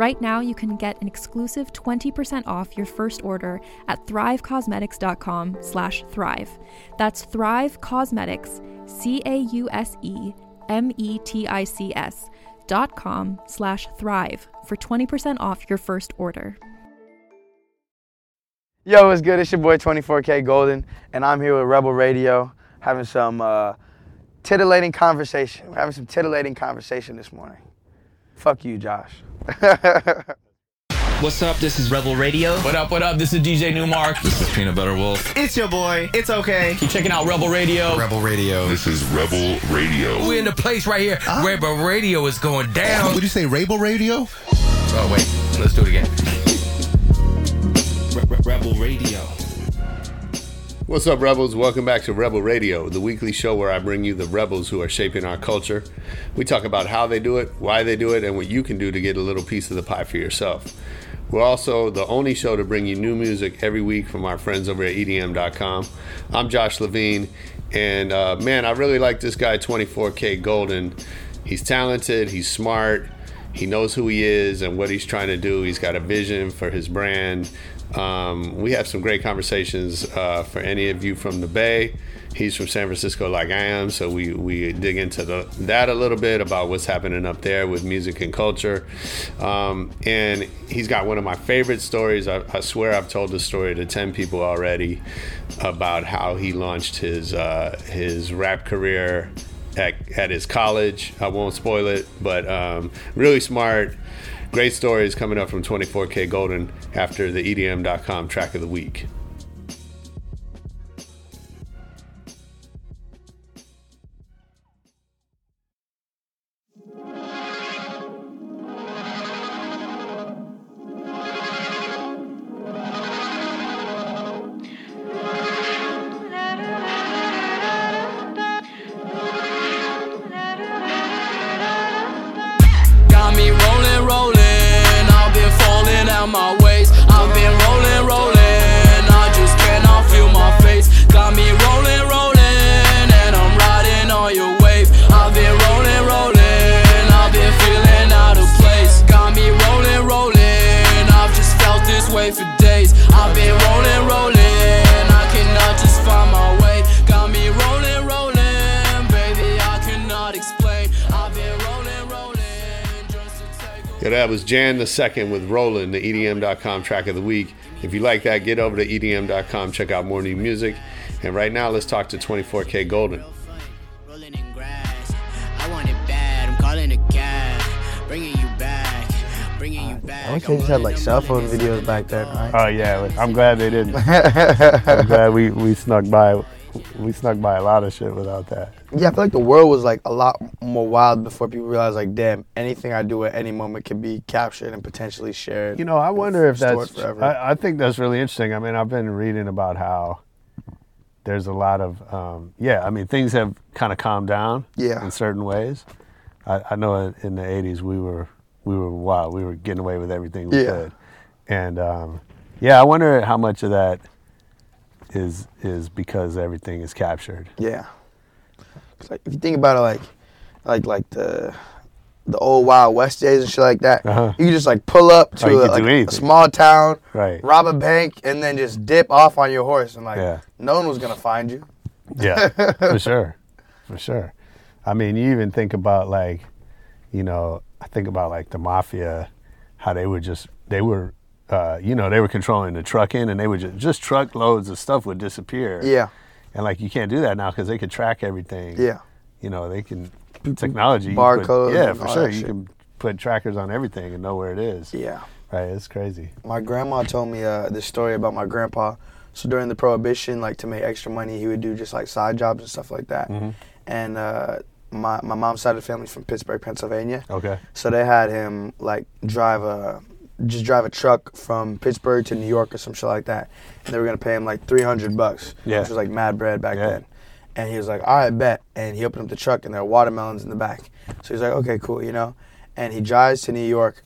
Right now, you can get an exclusive 20% off your first order at thrivecausemetics.com slash thrive. That's Thrive Causemetics, C-A-U-S-E-M-E-T-I-C-S dot com slash thrive for 20% off your first order. Yo, what's good? It's your boy 24KGoldn, and I'm here with Rebel Radio having some uh, titillating conversation. We're having some titillating conversation this morning. Fuck you, Josh. What's up? This is Rebel Radio. What up, what up? This is DJ Nu-Mark. This is Peanut Butter Wolf. It's your boy. It's okay. Keep checking out Rebel Radio. Rebel Radio. This is Rebel Radio. We're in the place right here. Uh, Rebel Radio is going down. Would you say Rebel Radio? Oh, wait. Let's do it again. Rebel Radio. What's up, Rebels? Welcome back to Rebel Radio, the weekly show where I bring you the rebels who are shaping our culture. We talk about how they do it, why they do it, and what you can do to get a little piece of the pie for yourself. We're also the only show to bring you new music every week from our friends over at EDM.com. I'm Josh Levine, and uh, man, I really like this guy, 24KGoldn. He's talented, he's smart, he knows who he is and what he's trying to do. He's got a vision for his brand. Um, we have some great conversations uh, for any of you from the Bay. He's from San Francisco, like I am, so we, we dig into the, that a little bit about what's happening up there with music and culture. Um, and he's got one of my favorite stories. I, I, swear I've told this story to 10 people already about how he launched his, uh, his rap career at, at his college. I won't spoil it, but um, really smart. Great stories coming up from 24KGoldn after the EDM.com track of the week. Was Jan the Second with Rollin, the EDM.com track of the week. If you like that, get over to EDM.com, check out more new music. And right now, let's talk to 24KGoldn. I wish they just had like cell phone videos back then, right? Oh yeah, I'm glad they didn't. I'm glad we, we snuck by we snuck by a lot of shit without that. Yeah, I feel like the world was like a lot more wild before people realized like, damn, anything I do at any moment can be captured and potentially shared. You know, I wonder if that's. I, I, think that's really interesting. I mean, I've been reading about how there's a lot of, um, yeah. I mean, things have kind of calmed down. Yeah. In certain ways, I, I know in, in, the '80s we were we were wild. We were getting away with everything we yeah. could, and um, yeah, I wonder how much of that is is because everything is captured. Yeah. Like if you think about it, like like like the the old Wild West days and shit like that. Uh-huh. You just like pull up to Oh, a, like, a small town, Right. rob a bank, and then just dip off on your horse, and like Yeah. no one was gonna find you. Yeah, for sure, for sure. I mean, you even think about like, you know, I think about like the mafia, how they would just they were, uh, you know, they were controlling the trucking, and they would just just truckloads of stuff would disappear. Yeah, and like you can't do that now because they could track everything. yeah, you know, they can technology. you put- Barcodes Yeah, for sure. You can put trackers on everything and know where it is. yeah. Right, it's crazy. My grandma told me uh, this story about my grandpa. So during the prohibition, like to make extra money, he would do just like side jobs and stuff like that. Mm-hmm. And uh, my my mom's side of the family's from Pittsburgh, Pennsylvania. Okay. So they had him like drive a just drive a truck from Pittsburgh to New York or some shit like that, and they were gonna pay him like three hundred bucks, Yeah. which was like mad bread back Yeah. then. And he was like, "All right, bet." And he opened up the truck, and there were watermelons in the back. So he's like, "Okay, cool," you know. And he drives to New York,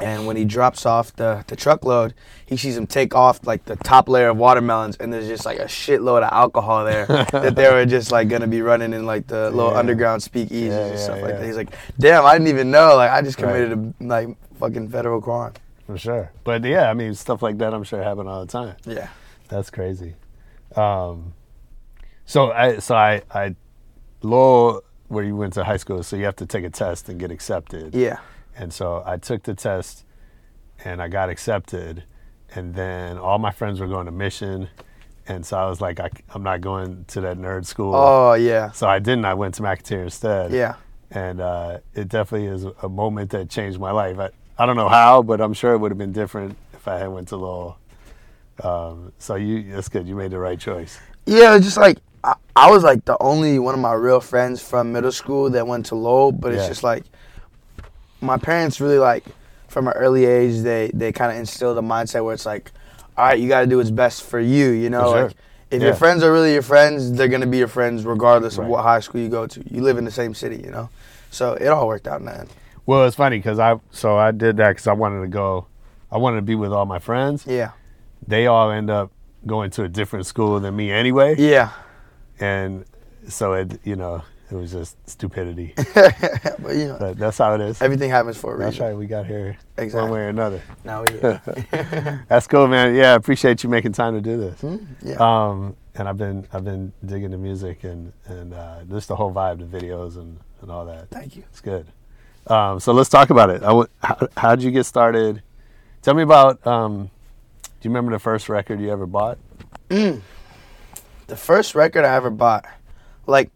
and when he drops off the, the truckload, he sees him take off like the top layer of watermelons, and there's just like a shitload of alcohol there that they were just like gonna be running in like the little Yeah. underground speakeasies Yeah, and yeah, stuff like that. He's like, "Damn, I didn't even know. Like, I just Right. committed a like fucking federal crime." For sure. But yeah, I mean, stuff like that I'm sure happen all the time. Yeah, That's crazy. Um, so I, so I, I, Lowell, where you went to high school, so you have to take a test and get accepted. yeah, And so I took the test and I got accepted. And then all my friends were going to Mission. And so I was like, I, am not going to that nerd school. oh yeah, So I didn't. I went to McAteer instead. yeah. And uh, it definitely is a moment that changed my life. I, I don't know how, but I'm sure it would have been different if I had went to Lowell. Um, so you, that's good. You made the right choice. Yeah, just like I, I was like the only one of my real friends from middle school that went to Lowell, but it's Yeah. just like my parents really like from an early age they they kind of instilled a mindset where it's like, all right, you got to do what's best for you. You know, sure. like if Yeah. your friends are really your friends, they're gonna be your friends regardless Right. of what high school you go to. You live in the same city, you know, so it all worked out in the end. Well, it's funny because I so I did that because I wanted to go. I wanted to be with all my friends. Yeah, They all end up going to a different school than me anyway, yeah, and so it you know it was just stupidity. but you know, but that's how it is. everything happens for a reason. That's right. We got here one way or another. Now we, That's cool, man. Yeah, I appreciate you making time to do this. yeah, Um, and I've been I've been digging the music and and uh, just the whole vibe, the videos and and all that. thank you. It's good. Um, so let's talk about it. I w- how how'd you get started? Tell me about. Um, do you remember the first record you ever bought? the first record I ever bought, like,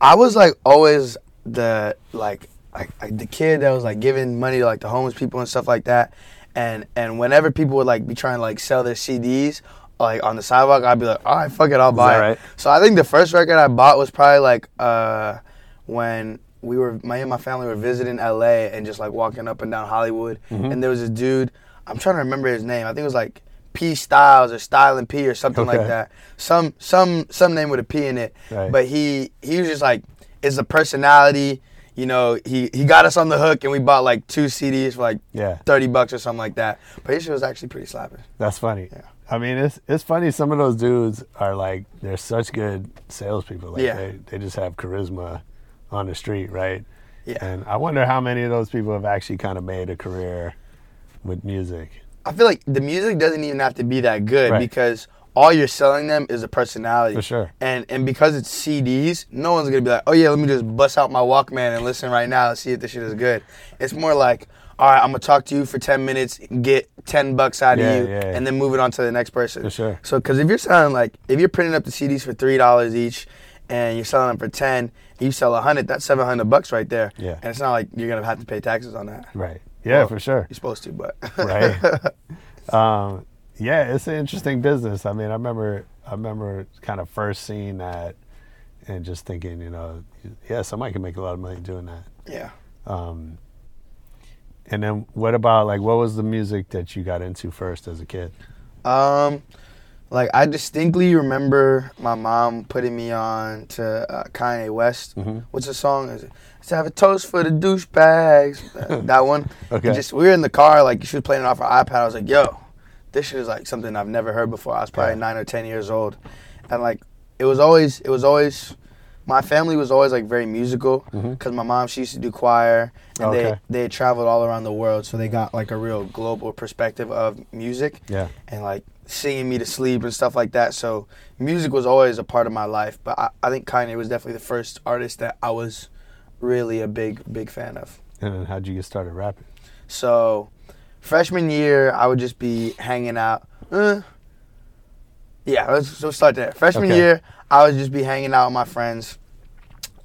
I was like always the like like, like the kid that was like giving money to like the homeless people and stuff like that, and and whenever people would like be trying to like sell their CDs like on the sidewalk, I'd be like, all right, fuck it, I'll buy it. right? So I think the first record I bought was probably like uh when we were me and my family were visiting LA and just like walking up and down Hollywood, Mm-hmm. and there was a dude. I'm trying to remember his name. I think it was like P Styles or Style and P or something like that. Some some some name with a P in it. Right. But he he was just like it's a personality. You know, he he got us on the hook and we bought like two CDs for like Yeah. thirty bucks or something like that. But his shit was actually pretty slapping. That's funny. Yeah. I mean, it's it's funny. Some of those dudes are like they're such good salespeople. Like Yeah. they they just have charisma on the street, right? Yeah. And I wonder how many of those people have actually kind of made a career with music. I feel like the music doesn't even have to be that good Right. because all you're selling them is a personality. For sure. And and because it's CDs, no one's gonna be like, oh yeah, let me just bust out my Walkman and listen right now and see if this shit is good. It's more like, all right, I'm gonna talk to you for ten minutes, get ten bucks out Yeah, of you, yeah, yeah. and then move it on to the next person. For sure. So because if you're selling like if you're printing up the CDs for three dollars each, and you're selling them for ten, you sell a hundred, that's seven hundred bucks right there. Yeah. And it's not like you're gonna have to pay taxes on that. Right. Yeah, Well, for sure. You're supposed to, but right? um, yeah, it's an interesting business. I mean, I remember, I remember kind of first seeing that, and just thinking, you know, yeah, somebody can make a lot of money doing that. yeah. Um, and then, what about like, what was the music that you got into first as a kid? Um, like I distinctly remember my mom putting me on to uh, Kanye West. Mm-hmm. What's the song? Is it? Let's have a toast for the douchebags. Uh, that one. Okay. And just we were in the car, like she was playing it off her iPad. I was like, "Yo, this shit is like something I've never heard before." I was probably Yeah. nine or ten years old, and like it was always it was always my family was always like very musical because my mom she used to do choir and Okay. they they traveled all around the world, so they got like a real global perspective of music Yeah. and like singing me to sleep and stuff like that. So music was always a part of my life, but I, I think Kanye was definitely the first artist that I was really a big big fan of. And then how'd you get started rapping? So freshman year, I would just be hanging out. Uh, yeah, let's, let's start there. Freshman Okay. year, I would just be hanging out with my friends,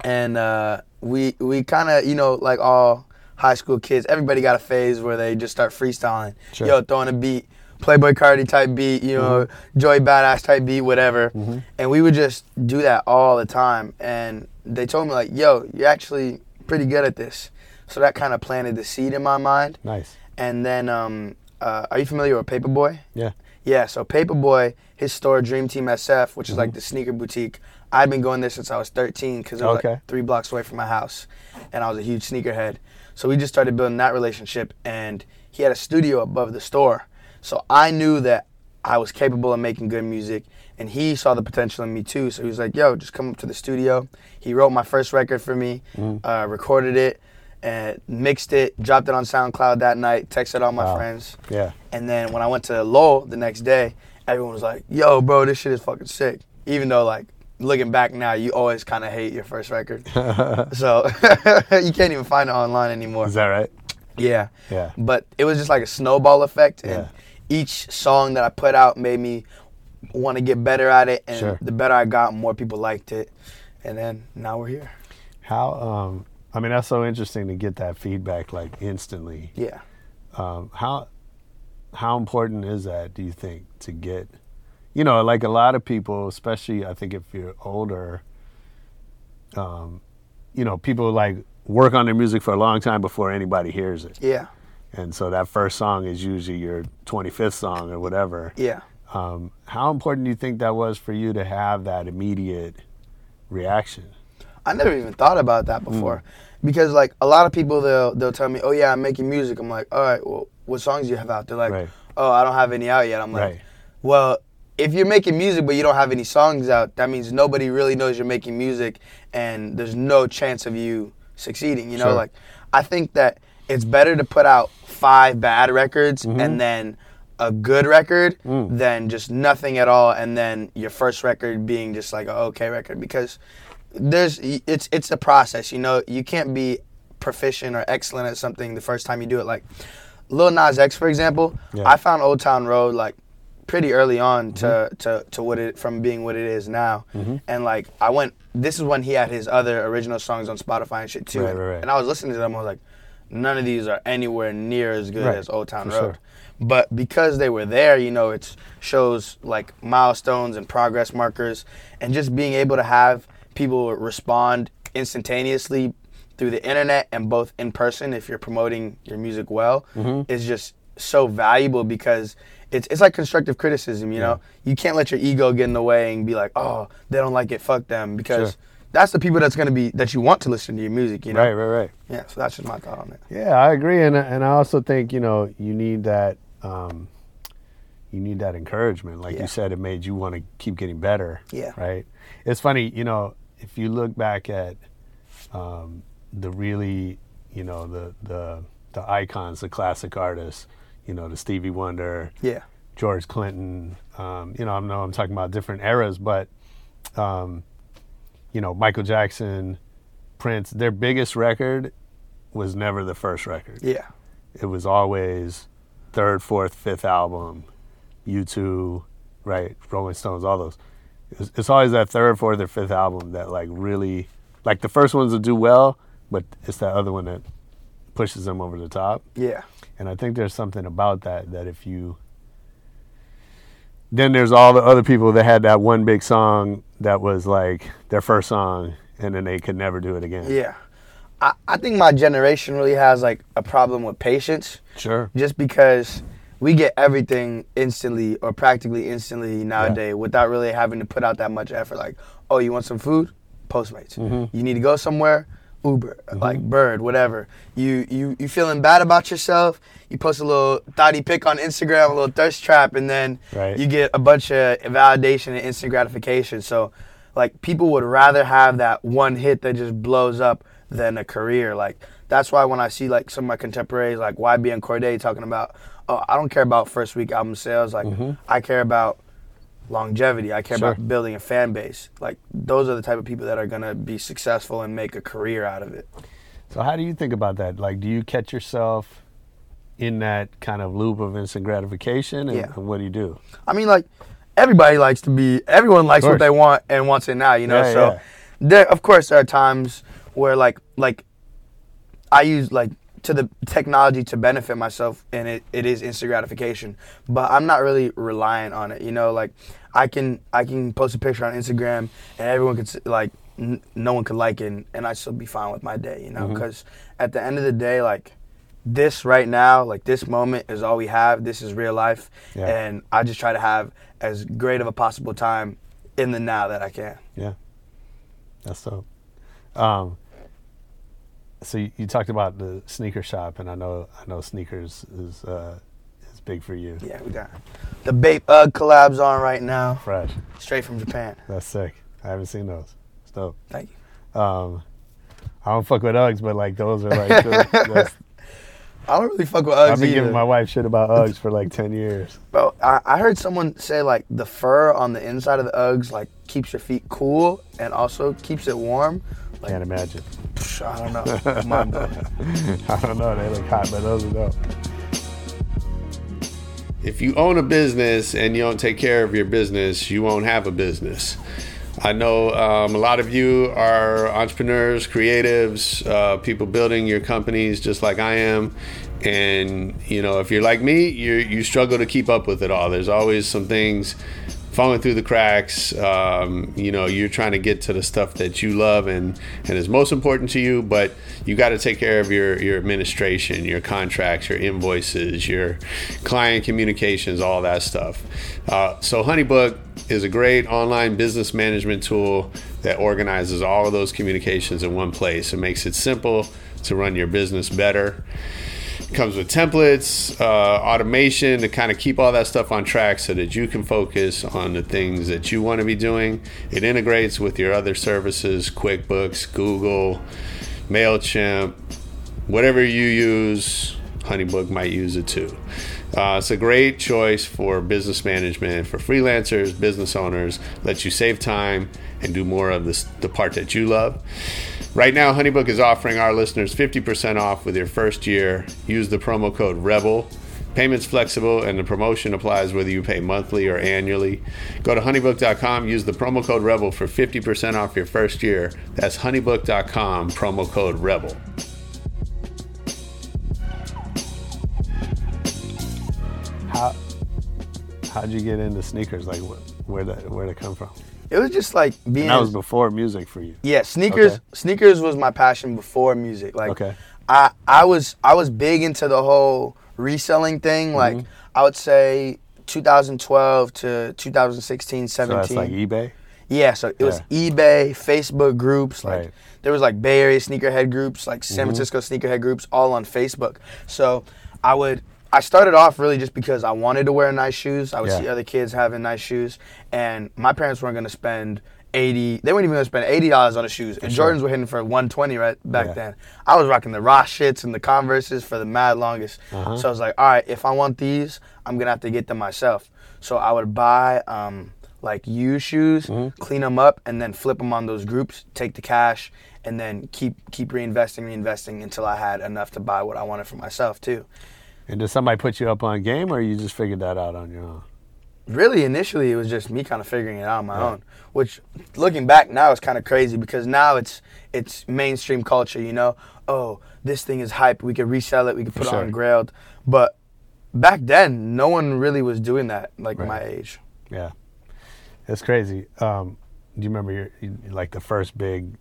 and uh, we we kind of you know like all high school kids, everybody got a phase where they just start freestyling. Sure. Yo, throwing a beat, Playboi Carti type beat, you know, Joey Bada$$ type beat, whatever. And we would just do that all the time. And they told me like, yo, you're actually pretty good at this. So that kind of planted the seed in my mind. Nice. And then, um, uh, are you familiar with Paperboy? Yeah. Yeah, so Paperboy, his store Dream Team SF, which is Mm-hmm. like the sneaker boutique. I'd been going there since I was 13 because it was Okay. like three blocks away from my house, and I was a huge sneakerhead. So we just started building that relationship, and he had a studio above the store. So I knew that I was capable of making good music, and he saw the potential in me too. So he was like, "Yo, just come up to the studio." He wrote my first record for me, Mm-hmm. uh, recorded it, and mixed it, dropped it on SoundCloud that night, texted all my Wow. friends. Yeah. And then when I went to Lowell the next day, everyone was like, "Yo, bro, this shit is fucking sick." Even though like looking back now, you always kind of hate your first record, so you can't even find it online anymore. Is that right? Yeah. Yeah. But it was just like a snowball effect, and Yeah. Each song that I put out made me want to get better at it, and Sure. the better I got, more people liked it, and then now we're here. How? Um, I mean, that's so interesting to get that feedback like instantly. Yeah. Um, how how important is that? Do you think to get? You know, like a lot of people, especially I think if you're older, um, you know, people like work on their music for a long time before anybody hears it, Yeah. And so that first song is usually your 25th song or whatever. Yeah. Um, how important do you think that was for you to have that immediate reaction? I never even thought about that before, Mm. because like a lot of people they'll they'll tell me, "Oh yeah, I'm making music." I'm like, "All right, well, what songs do you have out?" They're like, Right. "Oh, I don't have any out yet." I'm like, Right. "Well, if you're making music but you don't have any songs out, that means nobody really knows you're making music, and there's no chance of you succeeding." You know, Sure. like I think that it's better to put out five bad records Mm-hmm. and then a good record Mm. than just nothing at all and then your first record being just like a okay record because there's it's it's a process you know you can't be proficient or excellent at something the first time you do it like Lil Nas X for example Yeah. I found Old Town Road like pretty early on to, Mm-hmm. to, to what it from being what it is now and like I went this is when he had his other original songs on Spotify and shit too Right, and, right, right. and I was listening to them I was like none of these are anywhere near as good Right, as Old Town for Road sure. but because they were there, you know, it shows like milestones and progress markers, and just being able to have people respond instantaneously through the internet and both in person if you're promoting your music well Mm-hmm. is just so valuable because it's it's like constructive criticism, you know. You can't let your ego get in the way and be like, "Oh, they don't like it, fuck them," because Sure. That's the people that's going to be that you want to listen to your music, you know. Right, right, right. Yeah, so that's just my thought on it. Yeah, I agree, and and I also think you know you need that um, you need that encouragement. Like Yeah. you said, it made you want to keep getting better. Yeah. Right. It's funny, you know, if you look back at um, the really, you know, the the the icons, the classic artists, you know, the Stevie Wonder, Yeah. George Clinton. Um, you know, I know I'm talking about different eras, but um, you know, Michael Jackson, Prince. Their biggest record was never the first record. Yeah. It was always third, fourth, fifth album. U2, right? Rolling Stones, all those. It's, it's always that third, fourth, or fifth album that like really, like the first ones will do well, but it's that other one that pushes them over the top. Yeah. And I think there's something about that that if you then there's all the other people that had that one big song that was like their first song and then they could never do it again. Yeah. I, I think my generation really has like a problem with patience Sure. just because we get everything instantly or practically instantly nowadays without really having to put out that much effort. Like, oh, you want some food? Postmates. Mm-hmm. You need to go somewhere? Uber, mm-hmm. like Bird, whatever. You you you feeling bad about yourself? You post a little thotty pic on Instagram, a little thirst trap, and then Right. you get a bunch of validation and instant gratification. So like people would rather have that one hit that just blows up than a career. Like that's why when I see like some of my contemporaries like YB and Corday talking about, oh, I don't care about first week album sales. Like mm-hmm. I care about longevity. I care Sure. about building a fan base. Like those are the type of people that are gonna be successful and make a career out of it. So how do you think about that? Like, do you catch yourself in that kind of loop of instant gratification, and, Yeah. and what do you do? I mean, like everybody likes to be. Everyone likes what they want and wants it now. You know. Yeah, so yeah. there, of course, there are times where like like I use like to the technology to benefit myself, and it, it is instant gratification. But I'm not really reliant on it. You know, like I can I can post a picture on Instagram, and everyone could like n- no one could like it, and, and I still be fine with my day. You know, Mm-hmm. because at the end of the day, like this right now, like this moment is all we have. This is real life, Yeah. and I just try to have as great of a possible time in the now that I can. Yeah, that's dope. Um, so you, you talked about the sneaker shop, and I know I know sneakers is uh, is big for you. Yeah, we got the Bape Ugg collabs on right now, Fresh, straight from Japan. that's sick. I haven't seen those. It's dope. Thank you. Um, I don't fuck with Uggs, but like those are like the- I don't really fuck with Uggs I've been either. giving my wife shit about Uggs for like ten years. Bro, I, I heard someone say like the fur on the inside of the Uggs like keeps your feet cool and also keeps it warm. Like, Can't imagine. psh, I don't know. Mind. I don't know. They look hot, but those are dope. If you own a business and you don't take care of your business, you won't have a business. I know um, a lot of you are entrepreneurs, creatives, uh, people building your companies just like I am. And you know, if you're like me, you you struggle to keep up with it all. There's always some things falling through the cracks. Um, you know, you're trying to get to the stuff that you love and and is most important to you, but you got to take care of your your administration, your contracts, your invoices, your client communications, all that stuff. Uh, so HoneyBook is a great online business management tool that organizes all of those communications in one place. It makes it simple to run your business better comes with templates, uh, automation to kind of keep all that stuff on track so that you can focus on the things that you want to be doing. It integrates with your other services, QuickBooks, Google, MailChimp, whatever you use, HoneyBook might use it too. Uh, it's a great choice for business management, for freelancers, business owners, lets you save time and do more of this, the part that you love. Right now, HoneyBook is offering our listeners 50% off with your first year. Use the promo code REBEL. Payment's flexible and the promotion applies whether you pay monthly or annually. Go to honeybook.com, use the promo code REBEL for 50% off your first year. That's honeybook.com, promo code REBEL. How how'd you get into sneakers? Like wh- where that where they come from? It was just like being And that was before music for you. Yeah, sneakers. Okay. Sneakers was my passion before music. Like, Okay. I I was I was big into the whole reselling thing. Mm-hmm. Like, I would say 2012 to 2016, So 17. that's like eBay. yeah, so it was eBay, Facebook groups. Like, Right. Mm-hmm. there was like Bay Area sneakerhead groups, like San Francisco sneakerhead groups, all on Facebook. So I would. I started off really just because I wanted to wear nice shoes. I would Yeah. see other kids having nice shoes, and my parents weren't going to spend eighty. They weren't even going to spend eighty dollars on the shoes, and sure. Jordans were hitting for one twenty right back Yeah. then. I was rocking the Ross shits and the Converses for the mad longest. Uh-huh. So I was like, all right, if I want these, I'm gonna have to get them myself. So I would buy um, like used shoes, Mm-hmm. clean them up, and then flip them on those groups. Take the cash, and then keep keep reinvesting, reinvesting until I had enough to buy what I wanted for myself too. And did somebody put you up on game, or you just figured that out on your own? really initially it was just me kind of figuring it out on my own which looking back now is kind of crazy because now it's it's mainstream culture you know oh this thing is hype we could resell it we could put sure. it on grailed but back then no one really was doing that like Right. my age Yeah, it's crazy. Um, do you remember your you- like the first big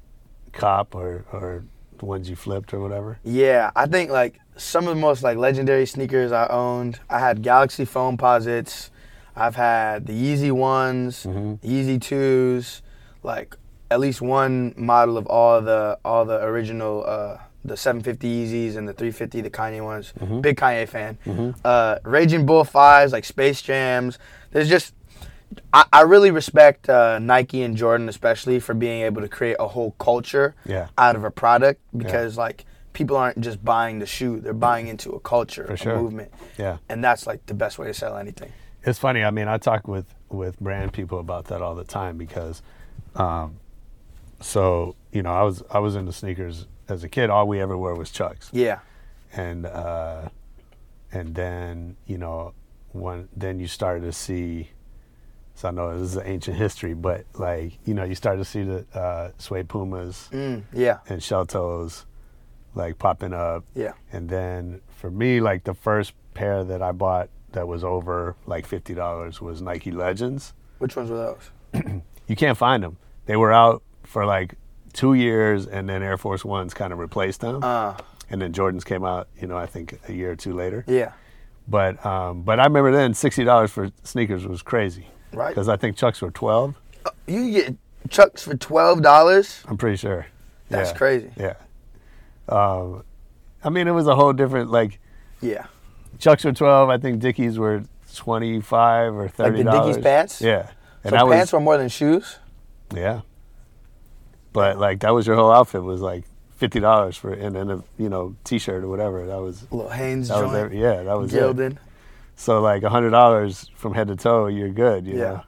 cop or or the ones you flipped or whatever? yeah i think like some of the most like legendary sneakers i owned i had galaxy Foamposites i've had the yeezy ones Mm-hmm. yeezy twos like at least one model of all the all the original uh the 750 Yeezys and the 350 the Kanye ones. Big Kanye fan. Uh, Raging Bull fives like Space Jams. There's just I, I really respect uh, Nike and Jordan, especially for being able to create a whole culture Yeah. out of a product because like people aren't just buying the shoe; they're buying into a culture, For a movement, Yeah. and that's like the best way to sell anything. It's funny. I mean, I talk with with brand people about that all the time because, um, so you know, I was I was into sneakers as a kid. All we ever wore was Chucks, Yeah, and uh, and then you know, when then you started to see. So I know this is ancient history, but like you know, you started to see the uh, suede pumas mm, yeah, and shell toes, like popping up. yeah, And then for me, like the first pair that I bought that was over like fifty dollars was Nike Legends. Which ones were those? You can't find them. They were out for like two years, and then Air Force Ones kind of replaced them. Uh, and then Jordans came out, you know, I think a year or two later. yeah, But um, but I remember then sixty dollars for sneakers was crazy. Right. Because I think Chucks were twelve. you get Chucks for twelve dollars. I'm pretty sure. That's Yeah. crazy. Yeah. Um, I mean, it was a whole different like. Yeah, Chucks were twelve. I think Dickies were twenty five or thirty. like the. Dickies pants. Yeah, and so that pants was were more than shoes. yeah. But like that was your whole outfit was like fifty dollars for and then a you know t shirt or whatever. That was A little Hanes that was every, yeah that was it. So like a hundred dollars from head to toe, you're good. You Yeah. know?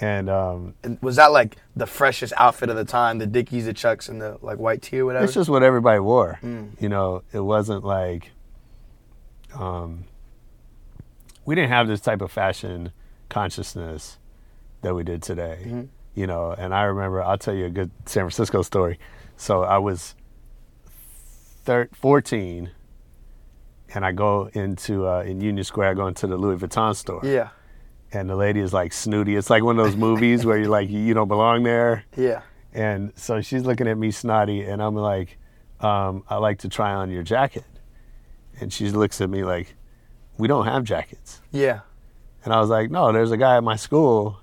And um, And was that like the freshest outfit of the time? The Dickies, the Chucks, and the like white tee or whatever. it's just what everybody wore. Mm. You know, it wasn't like um, we didn't have this type of fashion consciousness that we did today. Mm-hmm. You know, and I remember I'll tell you a good San Francisco story. So I was thir- 14 and I go into uh, in Union Square I go into the Louis Vuitton store yeah, and the lady is like snooty. It's like one of those movies where you're like you don't belong there. yeah. And so she's looking at me snotty, and I'm like, um, I like to try on your jacket. And she looks at me like, we don't have jackets. Yeah. And I was like, no, there's a guy at my school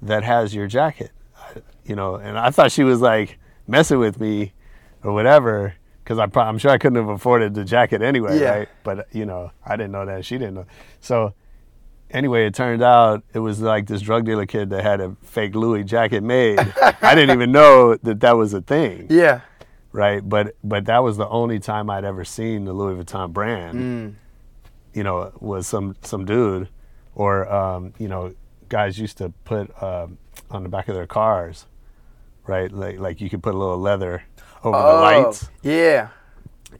that has your jacket. I, you know, and I thought she was like messing with me or whatever, because I pro- I'm sure I couldn't have afforded the jacket anyway, Yeah. right? But, you know, I didn't know that. She didn't know. So anyway, it turned out it was like this drug dealer kid that had a fake Louis jacket made. I didn't even know that that was a thing, Yeah. right? But but that was the only time I'd ever seen the Louis Vuitton brand. Mm. You know, was some some dude, or um, you know, guys used to put um, on the back of their cars, right? Like like you could put a little leather over the lights. Oh, Yeah.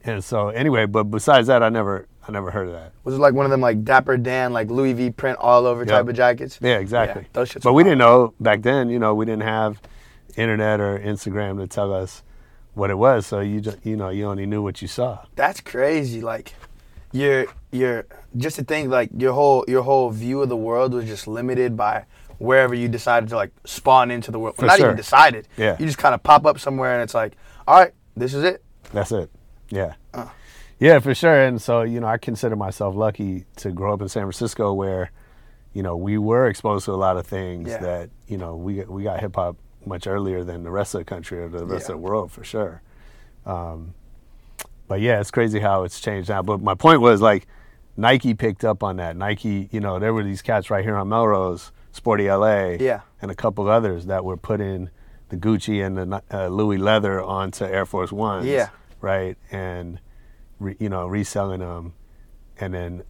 And so anyway, but besides that, I never I never heard of that. Was it like one of them like Dapper Dan, like Louis V print all over type of jackets? Yeah, exactly. Yeah, those shits but we didn't know back then. You know, we didn't have internet or Instagram to tell us what it was. So you just, you know you only knew what you saw. That's crazy. Like your your just to think like your whole your whole view of the world was just limited by wherever you decided to like spawn into the world. For Not sure. even decided. Yeah. You just kind of pop up somewhere and it's like, all right, this is it. That's it. Yeah. Yeah, for sure. And so, you know, I consider myself lucky to grow up in San Francisco where, you know, we were exposed to a lot of things Yeah. that, you know, we got- we got hip hop much earlier than the rest of the country or the rest Yeah. of the world for sure. Um, but yeah, it's crazy how it's changed now. But my point was like Nike picked up on that. Nike, you know, there were these cats right here on Melrose, Sporty LA, Yeah. and a couple others that were putting the Gucci and the uh, Louis leather onto Air Force Ones. Yeah. Right. And, re, you know, reselling them. And then,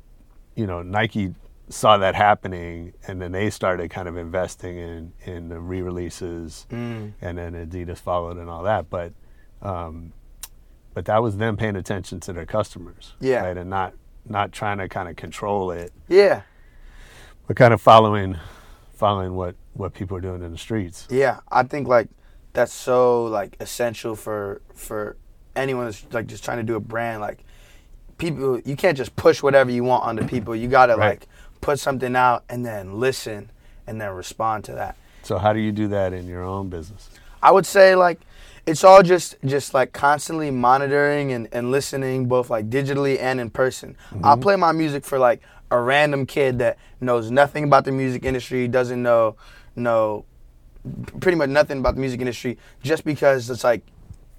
you know, Nike saw that happening and then they started kind of investing in, in the re releases. Mm. And then Adidas followed and all that. But, um, but that was them paying attention to their customers. Yeah. Right. And not, not trying to kind of control it, Yeah. but kind of following, following what, what people are doing in the streets. Yeah. I think like that's so like essential for for anyone that's like just trying to do a brand. Like people you can't just push whatever you want onto people. You gotta Right. like put something out and then listen and then respond to that. So how do you do that in your own business? I would say like it's all just just like constantly monitoring and, and listening both like digitally and in person. Mm-hmm. I'll play my music for like a random kid that knows nothing about the music industry, doesn't know know pretty much nothing about the music industry just because it's like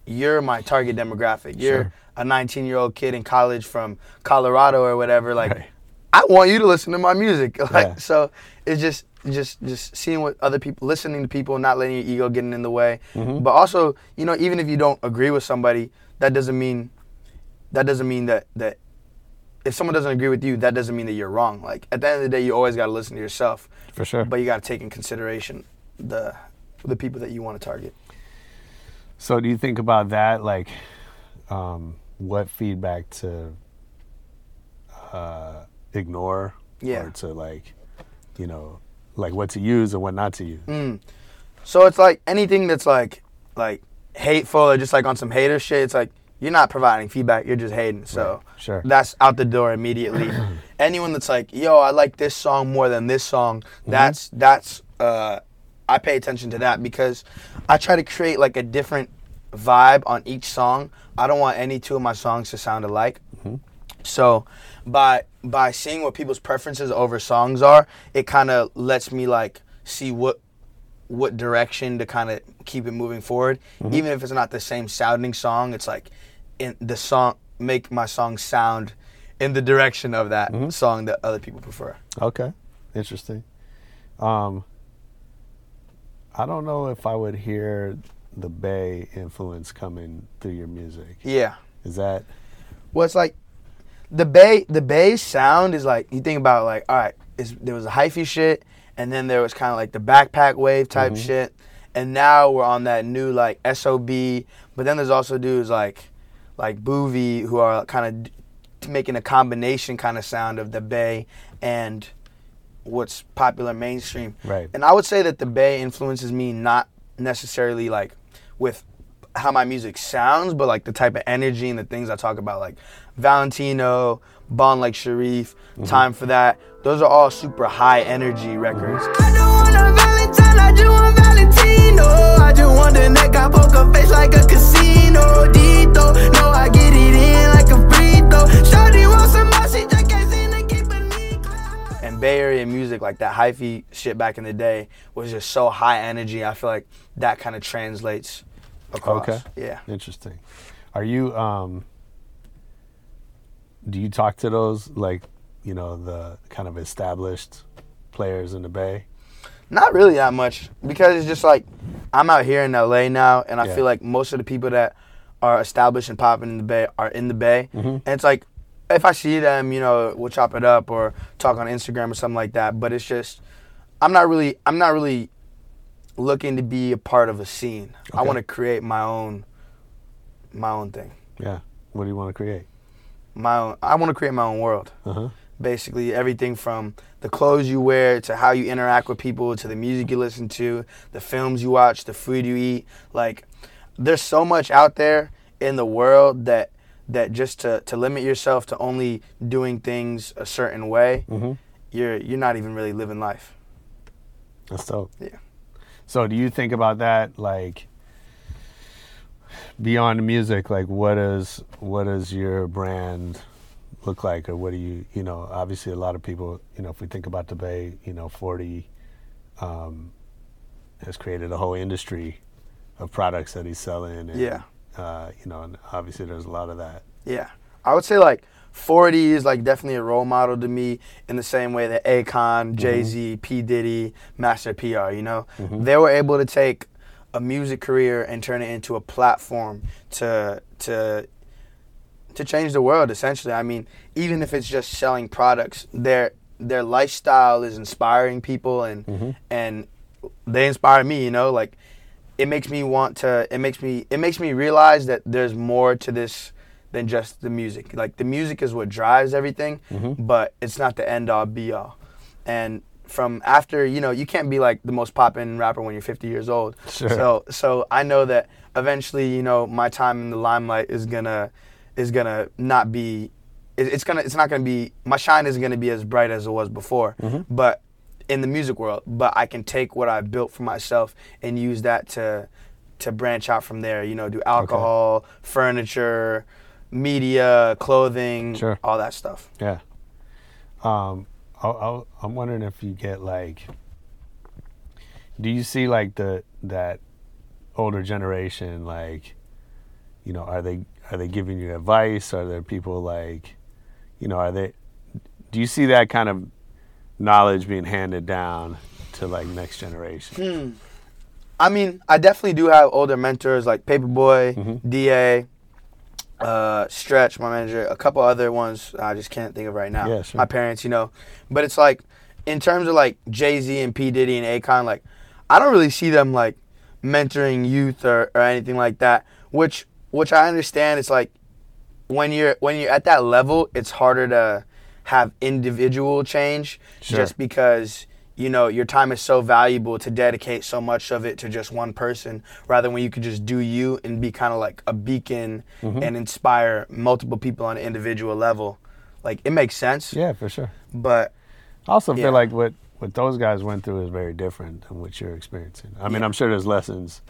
you're my target demographic. You're Sure. a 19 year old kid in college from Colorado or whatever. Like Right. I want you to listen to my music. Like Yeah. so it's just just just seeing what other people, listening to people, not letting your ego getting in the way. Mm-hmm. But also, you know, even if you don't agree with somebody, that doesn't mean that doesn't mean that that if someone doesn't agree with you, that doesn't mean that you're wrong. Like at the end of the day, you always got to listen to yourself. For sure. But you got to take in consideration the the people that you want to target. So do you think about that, like, um, what feedback to uh, ignore, Yeah. or to like, you know, like what to use and what not to use? Mm. So it's like anything that's like like hateful or just like on some hater shit. It's like you're not providing feedback. You're just hating. So Right, sure. that's out the door immediately. Anyone that's like, yo, I like this song more than this song. Mm-hmm. That's that's uh, I pay attention to that because I try to create like a different vibe on each song. I don't want any two of my songs to sound alike. Mm-hmm. So by by seeing what people's preferences over songs are, it kind of lets me like see what what direction to kind of keep it moving forward. Mm-hmm. Even if it's not the same sounding song, it's like in the song make my song sound in the direction of that Mm-hmm. song that other people prefer. Okay, interesting. Um, I don't know if I would hear the Bay influence coming through your music. Yeah. Is that Well, it's like the bay the bay sound is like you think about like all right, there was a hyphy shit, and then there was kind of like the backpack wave type mm-hmm. shit, and now we're on that new like sob. But then there's also dudes like like Boovie who are kind of making a combination kind of sound of the bay and what's popular mainstream. Right. And I would say that the bay influences me not necessarily like with how my music sounds, but like the type of energy and the things I talk about, like Valentino, Bond like Sharif, mm-hmm. Time for That. Those are all super high energy records. I Bay Area music, like that hyphy shit back in the day, was just so high energy. I feel like that kind of translates across. Okay. Yeah. Interesting. Are you um do you talk to those like, you know, the kind of established players in the Bay? Not really that much because it's just like I'm out here in LA now, and I Yeah. feel like most of the people that are established and popping in the Bay are in the Bay, Mm-hmm. and it's like if I see them, you know, we'll chop it up or talk on Instagram or something like that. But it's just I'm not really I'm not really looking to be a part of a scene. I want to create my own my own thing. Yeah. What do you want to create? My own I want to create my own world. Uh-huh. basically everything from the clothes you wear to how you interact with people to the music you listen to the films you watch the food you eat like there's so much out there in the world that that just to, to limit yourself to only doing things a certain way Mhm. you're you're not even really living life That's dope. Yeah. So do you think about that like beyond music, like what is what does your brand look like or what do you you know, obviously a lot of people, you know, if we think about the Bay, you know, forty um has created a whole industry of products that he's selling and Yeah. Uh, you know, and obviously there's a lot of that. Yeah, I would say like 40 is like definitely a role model to me in the same way that Akon, mm-hmm. Jay Z, P Diddy, Master PR. You know, mm-hmm. they were able to take a music career and turn it into a platform to to to change the world. Essentially, I mean, even if it's just selling products, their their lifestyle is inspiring people and mm-hmm. and they inspire me. You know, like it makes me want to it makes me it makes me realize that there's more to this than just the music. Like the music is what drives everything mm-hmm. but it's not the end all be all. And from after you know you can't be like the most poppin' rapper when you're 50 years old. Sure. so so i know that eventually you know my time in the limelight is gonna is gonna not be it's gonna it's not gonna be my shine isn't gonna be as bright as it was before. Mm-hmm. But in the music world but i can take what i built for myself and use that to to branch out from there you know do alcohol furniture media clothing Sure. all that stuff Yeah. Um, I, I, I'm wondering if you get like, do you see like the that older generation like, you know, are they are they giving you advice? Are there people like, you know, are they? Do you see that kind of knowledge being handed down to like next generation? I mean, I definitely do have older mentors like Paperboy, Mm-hmm. Da, uh, Stretch, my manager, a couple other ones I just can't think of right now. Yeah, sure. My parents, you know. But it's like, in terms of like Jay Z and P Diddy and Akon, like, I don't really see them like mentoring youth or, or anything like that. Which which I understand. It's like when you're when you're at that level, it's harder to have individual change Sure. just because you know your time is so valuable to dedicate so much of it to just one person rather than when you could just do you and be kind of like a beacon Mm-hmm. and inspire multiple people on an individual level like it makes sense Yeah, for sure. but I also feel like what what those guys went through is very different than what you're experiencing. I mean, Yeah. I'm sure there's lessons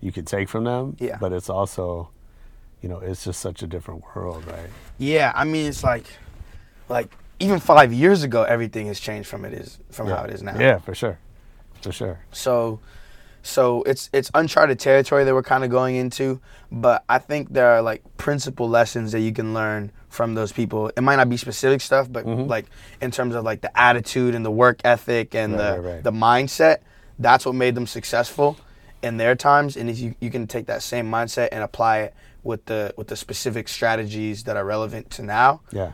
you could take from them. Yeah. But it's also, you know, it's just such a different world, right? yeah i mean it's like like even five years ago everything has changed from it is from how it is now Yeah, for sure, for sure. So, so it's it's uncharted territory that we're kind of going into, but I think there are like principal lessons that you can learn from those people. It might not be specific stuff, but like in terms of like the attitude and the work ethic and Mm-hmm. Right, the right, right. the mindset, that's what made them successful in their times. And if you you can take that same mindset and apply it with the with the specific strategies that are relevant to now, Yeah.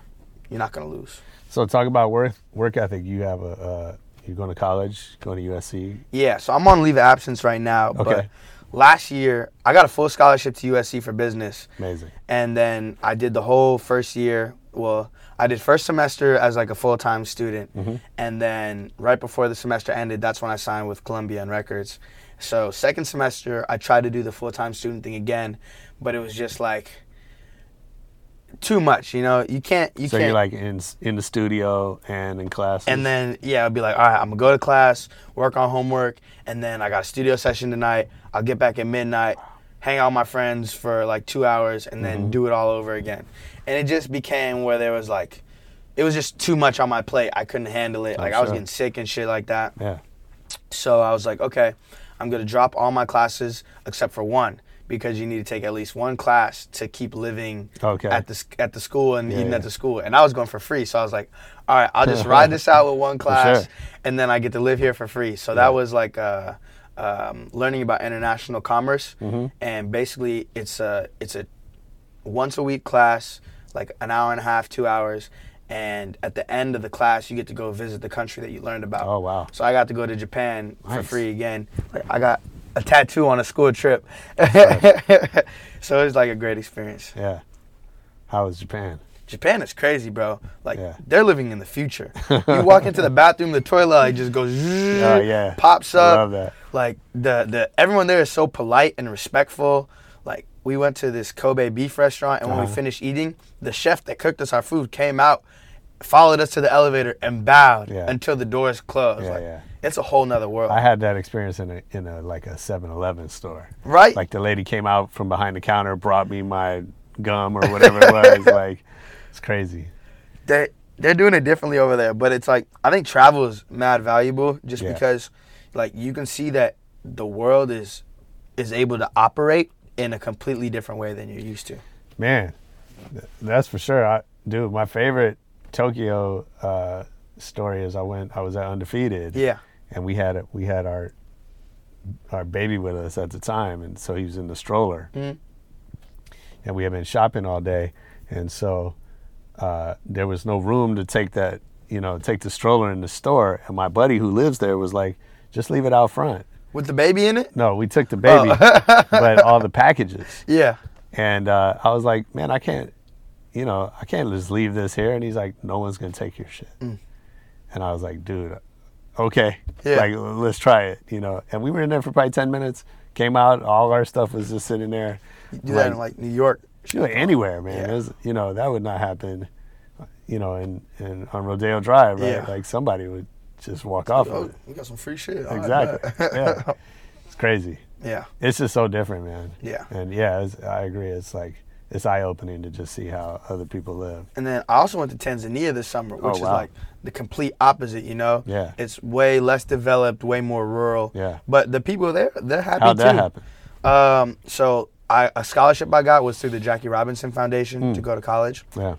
You're not gonna lose. So talk about work work ethic. You have a uh, you're going to college, going to USC. Yeah, so I'm on leave of absence right now. But Okay. last year, I got a full scholarship to USC for business. Amazing. And then I did the whole first year. Well, I did first semester as like a full time student. And then right before the semester ended, that's when I signed with Columbia and Records. So second semester, I tried to do the full time student thing again, but it was just like too much. You know, you can't. You so can't. you're like in in the studio and in class. And then yeah, I'd be like, all right, I'm gonna go to class, work on homework, and then I got a studio session tonight. I'll get back at midnight, hang out with my friends for like two hours, and then mm-hmm. do it all over again. And it just became where there was like, it was just too much on my plate. I couldn't handle it. I'm Like I was getting sick and shit like that. yeah. So I was like, okay, I'm gonna drop all my classes except for one because you need to take at least one class to keep living Okay. at the at the school and Yeah, eating yeah. at the school. And I was going for free, so I was like, all right, I'll just ride this out with one class, sure. and then I get to live here for free. So Yeah. that was like uh, um, learning about international commerce, Mm-hmm. and basically it's a it's a once a week class, like an hour and a half, two hours. And at the end of the class, you get to go visit the country that you learned about. Oh, wow. So I got to go to Japan for free again. Like, I got a tattoo on a school trip. so it was like a great experience. Yeah. How was Japan? Japan is crazy, bro. Like Yeah. they're living in the future. you walk into the bathroom, the toilet like, just goes, Oh, yeah. pops I up. love that. Like the the everyone there is so polite and respectful. Like we went to this Kobe beef restaurant, and when we Uh-huh. finished eating, the chef that cooked us our food came out, followed us to the elevator, and bowed Yeah. until the doors closed. Yeah, like yeah. it's a whole nother world. I had that experience in a in a like a 7-Eleven store. right? Like the lady came out from behind the counter, brought me my gum or whatever it was. Like it's crazy. they they're doing it differently over there, but it's like I think travel is mad valuable just Yeah. because like you can see that the world is is able to operate in a completely different way than you're used to. Man, that's for sure. I, dude, my favorite Tokyo uh, story is I went. I was at Undefeated. Yeah. and we had we had our our baby with us at the time, and so he was in the stroller, Mhm. and we had been shopping all day, and so uh, there was no room to take that, you know, take the stroller in the store, and my buddy who lives there was like, just leave it out front. With the baby in it? No, we took the baby, but all the packages. Yeah. And uh, I was like, man, I can't, you know, I can't just leave this here. And he's like, no one's gonna take your shit. Mm. And I was like, dude, okay, Yeah. like let's try it, you know. And we were in there for probably ten minutes. Came out, all our stuff was just sitting there. You do that in like New York. Shoot, like anywhere, man. Yeah. Was- you know, that would not happen, you know, in, in on Rodeo Drive, right? Yeah. Like somebody would just walk off Oh, of it. we got some free shit. Exactly. bet. yeah. It's crazy. yeah. It's just so different, man. Yeah. And yeah, it's, I agree. It's like it's eye opening to just see how other people live. And then I also went to Tanzania this summer, which Oh, is like the complete opposite, you know? Yeah. It's way less developed, way more rural. Yeah. But the people there, they're happy How'd that happen? Um, so I, a scholarship I got was through the Jackie Robinson Foundation Hmm. to go to college. Yeah.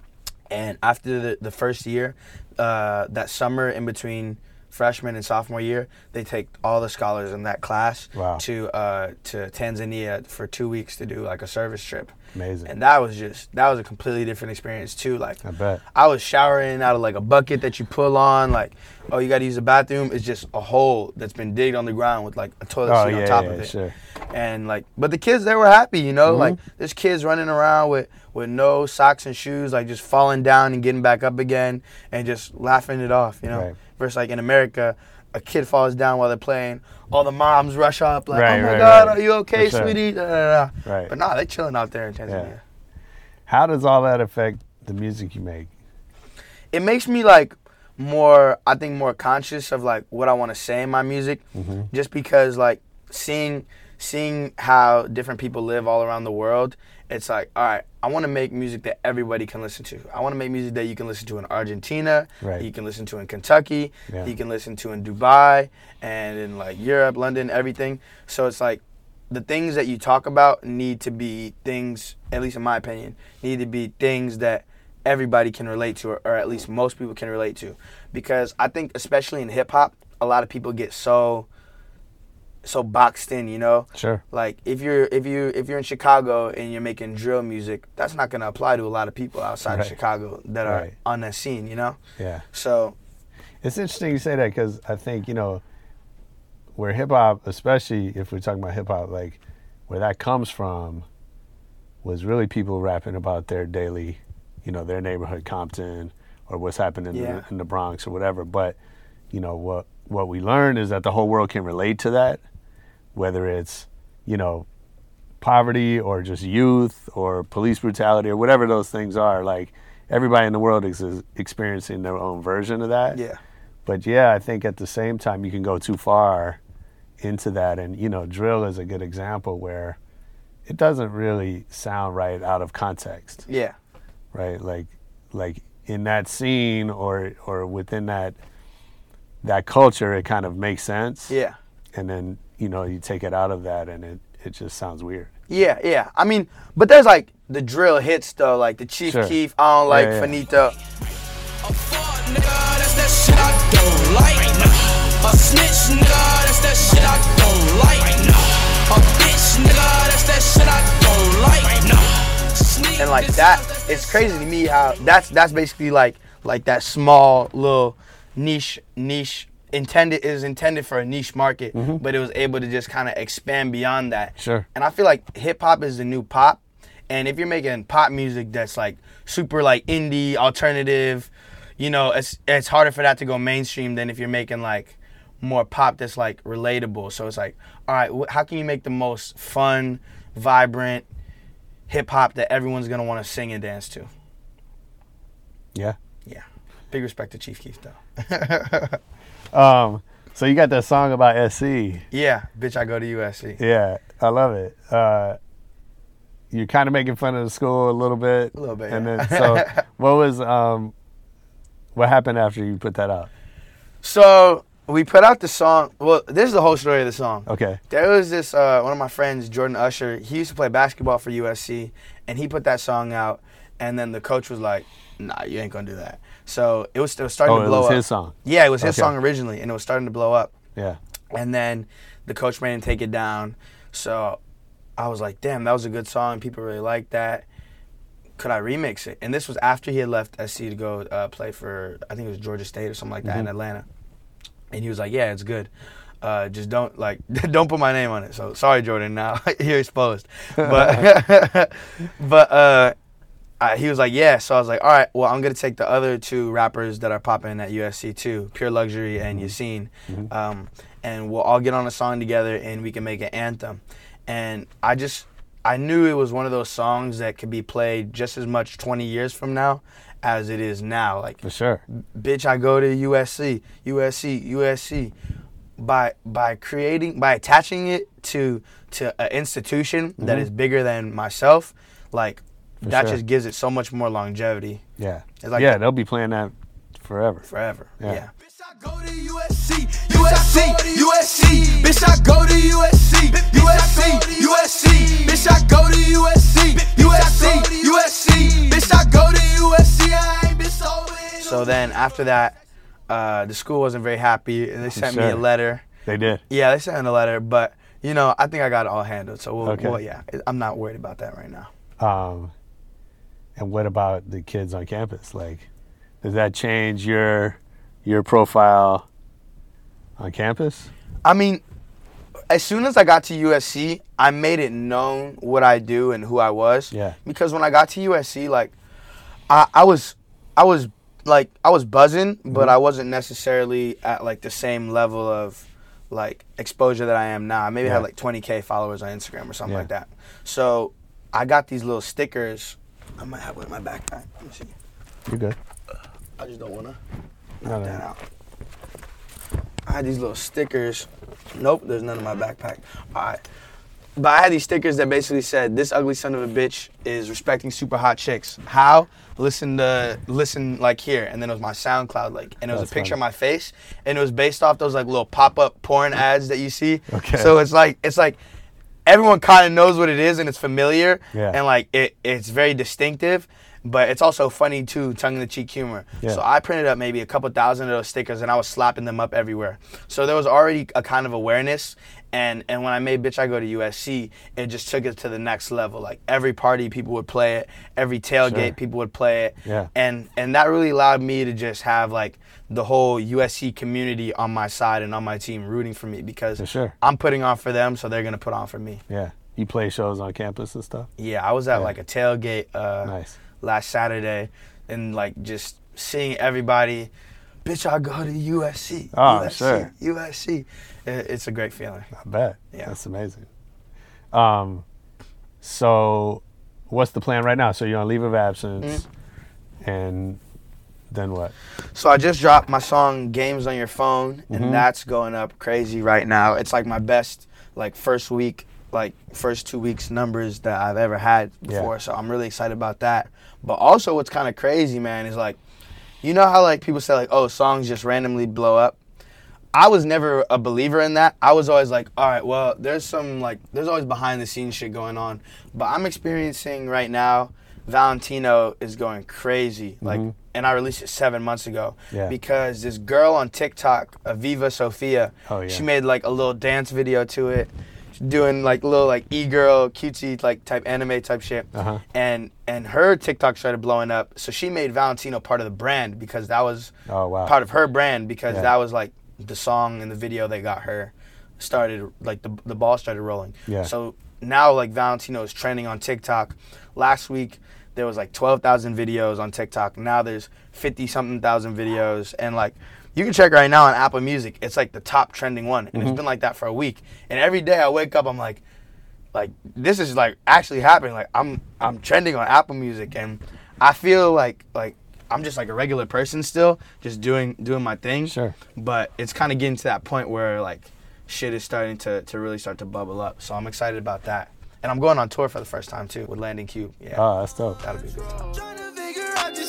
And after the, the first year, uh, that summer in between freshman and sophomore year, they take all the scholars in that class Wow. to uh, to Tanzania for two weeks to do like a service trip. Amazing. And that was just that was a completely different experience too. Like I bet. I was showering out of like a bucket that you pull on. Like, oh, you got to use the bathroom. It's just a hole that's been digged on the ground with like a toilet Oh, seat yeah, on top yeah, of it. sure. And like, but the kids they were happy, you know. Mm-hmm. Like, there's kids running around with with no socks and shoes, like just falling down and getting back up again, and just laughing it off, you know. Right. Versus like in America. A kid falls down while they're playing. All the moms rush up like, Right, "Oh my right, God, right. are you okay, For sure. sweetie?" Da, da, da. Right. But nah, they're chilling out there in Tanzania. How does all that affect the music you make? it makes me like more i think more conscious of like what i want to say in my music Mm-hmm. just because like seeing seeing how different people live all around the world it's like all right i want to make music that everybody can listen to i want to make music that you can listen to in argentina Right. you can listen to in kentucky Yeah. you can listen to in dubai and in like europe london everything so it's like the things that you talk about need to be things at least in my opinion need to be things that everybody can relate to or, or at least most people can relate to because i think especially in hip hop a lot of people get so so boxed in you know Sure. like if you're if you if you're in chicago and you're making drill music that's not going to apply to a lot of people outside Right. of chicago that Right. are on that scene you know Yeah. so It's interesting you say that because I think, you know, where hip hop, especially if we're talking about hip hop, like where that comes from was really people rapping about their daily, you know, their neighborhood, Compton, or what's happening in, Yeah. the, in the Bronx or whatever. But, you know, what, what we learned is that the whole world can relate to that, whether it's, you know, poverty or just youth or police brutality or whatever those things are. Like everybody in the world is experiencing their own version of that. yeah But yeah, I think at the same time you can go too far into that, and you know, drill is a good example where it doesn't really sound right out of context, yeah right? Like, like in that scene or or within that that culture, it kind of makes sense, yeah and then you know you take it out of that, and it it just sounds weird. Yeah, yeah. I mean, but there's like the drill hits though, like the Chief Sure. Keef, I don't like Yeah, yeah. Finito. A fuck nigga, that's that shit I don't like. A snitch nigga, that's that shit I don't like. A bitch nigga, that's that shit I don't like. Sneak And like that, it's crazy to me how that's that's basically like like that small little niche niche intended is intended for a niche market, mm-hmm. but it was able to just kind of expand beyond that. Sure. And I feel like hip hop is the new pop. And if you're making pop music that's like super like indie, alternative, you know, it's it's harder for that to go mainstream than if you're making like more pop that's like relatable. So it's like, all right, wh- how can you make the most fun, vibrant hip hop that everyone's gonna want to sing and dance to? Yeah. Yeah. Big respect to Chief Keef though. Um. So you got that song about SC. yeah, bitch, I go to USC. Yeah, I love it. Uh, you're kind of making fun of the school a little bit. A little bit, And yeah. then, so what was um, what happened after you put that out? So we put out the song. Well, this is the whole story of the song. Okay. There was this uh, one of my friends, Jordan Usher. He used to play basketball for USC, and he put that song out. And then the coach was like, "Nah, you ain't gonna do that." So it was, it was starting Oh, to it blow was up. his song. Yeah, it was his Okay. song originally, and it was starting to blow up. Yeah. And then the coach made him take it down. So I was like, damn, that was a good song. People really liked that. Could I remix it? And this was after he had left SC to go uh, play for, I think it was Georgia State or something like that in Atlanta. And he was like, yeah, it's good. Uh, just don't like don't put my name on it. So sorry, Jordan. Now you're exposed. But but uh, uh, he was like, yeah. So I was like, all right. Well, I'm gonna take the other two rappers that are popping at USC too, Pure Luxury and Yassine, um, and we'll all get on a song together and we can make an anthem. And I just I knew it was one of those songs that could be played just as much 20 years from now as it is now. Like For sure. bitch, I go to USC, USC, USC. By by creating by attaching it to to an institution that is bigger than myself, like that sure. just gives it so much more longevity Yeah. It's like yeah, they'll be playing that forever. forever. Yeah. yeah. Bitch, I go to USC, USC, USC. Bitch, I go to USC, USC, USC. Bitch, I go to USC, USC, USC. Bitch, I go to USC. I ain't been sober So then after that, uh, the school wasn't very happy, and they sent me a letter. They did. Yeah, they sent in a letter, but you know, I think I got it all handled. So we'll, Okay. well, yeah, I'm not worried about that right now. Um, and what about the kids on campus? Like, does that change your your profile on campus? I mean, as soon as I got to USC, I made it known what I do and who I was. Yeah. Because when I got to USC, like, I, I was, I was like, I was buzzing, Mm-hmm. but I wasn't necessarily at like the same level of like exposure that I am now. I maybe Yeah. had like 20k followers on Instagram or something Yeah. like that. So I got these little stickers. I might have one in my backpack. Let me see. You're good. I just don't wanna knock no. that out. I had these little stickers. Nope, there's none in my backpack. All right. But I had these stickers that basically said, "This ugly son of a bitch is respecting super hot chicks." How? Listen to listen like here, and then it was my SoundCloud like, and it was That's a picture funny. of my face, and it was based off those like little pop up porn ads that you see. Okay. So it's like it's like everyone kind of knows what it is and it's familiar, Yeah. and like it it's very distinctive. But it's also funny too, tongue in the cheek humor. Yeah. So I printed up maybe a couple thousand of those stickers and I was slapping them up everywhere. So there was already a kind of awareness. And, and when I made Bitch I Go to USC, it just took it to the next level. Like every party, people would play it. Every tailgate, Sure. people would play it. Yeah. And and that really allowed me to just have like the whole USC community on my side and on my team rooting for me because For sure. I'm putting on for them, so they're gonna put on for me. Yeah. You play shows on campus and stuff. Yeah, I was at Yeah. like a tailgate uh, Nice. last Saturday, and like just seeing everybody. Bitch, I'll go to USC. Oh, USC, sure. USC. It- It's a great feeling. I bet. Yeah. That's amazing. Um, so what's the plan right now? So you're on leave of absence, Mm-hmm. and then what? So I just dropped my song "Games on Your Phone," and that's going up crazy right now. It's like my best like first week, like first two weeks numbers that I've ever had Yeah. before. So I'm really excited about that. But also, what's kind of crazy, man, is like, you know how like people say like, oh, songs just randomly blow up. I was never a believer in that. I was always like, all right, well, there's some like, there's always behind the scenes shit going on. But I'm experiencing right now, Valentino is going crazy. Like, Mhm. and I released it seven months ago Yeah. because this girl on TikTok, Aviva Sophia, Oh, yeah. she made like a little dance video to it, doing like little like e-girl cutesy like type anime type shit, Uh-huh. and and her TikTok started blowing up. So she made Valentino part of the brand because that was Oh wow. part of her brand because Yeah. that was like the song and the video that got her started like the the ball started rolling. Yeah. So now like Valentino is trending on TikTok. Last week there was like 12,000 videos on TikTok. Now there's 50 something thousand videos and like you can check right now on Apple Music. It's like the top trending one and Mm-hmm. it's been like that for a week. And every day I wake up I'm like like this is like actually happening. Like I'm I'm trending on Apple Music and I feel like like I'm just like a regular person still, just doing doing my thing. Sure. But it's kind of getting to that point where like shit is starting to to really start to bubble up. So I'm excited about that. And I'm going on tour for the first time too with Landing Cube. Yeah. Oh, that's dope. That'll be a good time.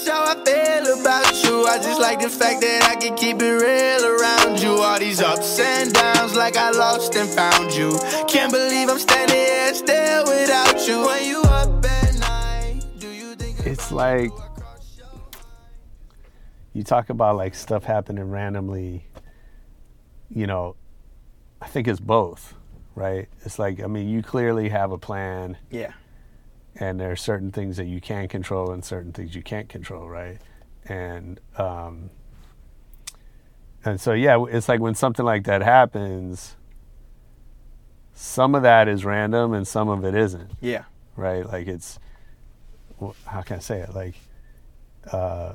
Tryna figure out just how I feel about you. I just like the fact that I can keep it real around you. All these ups and downs, like I lost and found you. Can't believe I'm standing here still without you. When you up at night, do you think It's like you talk about like stuff happening randomly. You know, I think it's both, right? It's like I mean, you clearly have a plan. Yeah. And there are certain things that you can control and certain things you can't control, right? And um, and so yeah, it's like when something like that happens, some of that is random and some of it isn't, Yeah. right? Like it's how can I say it? Like uh,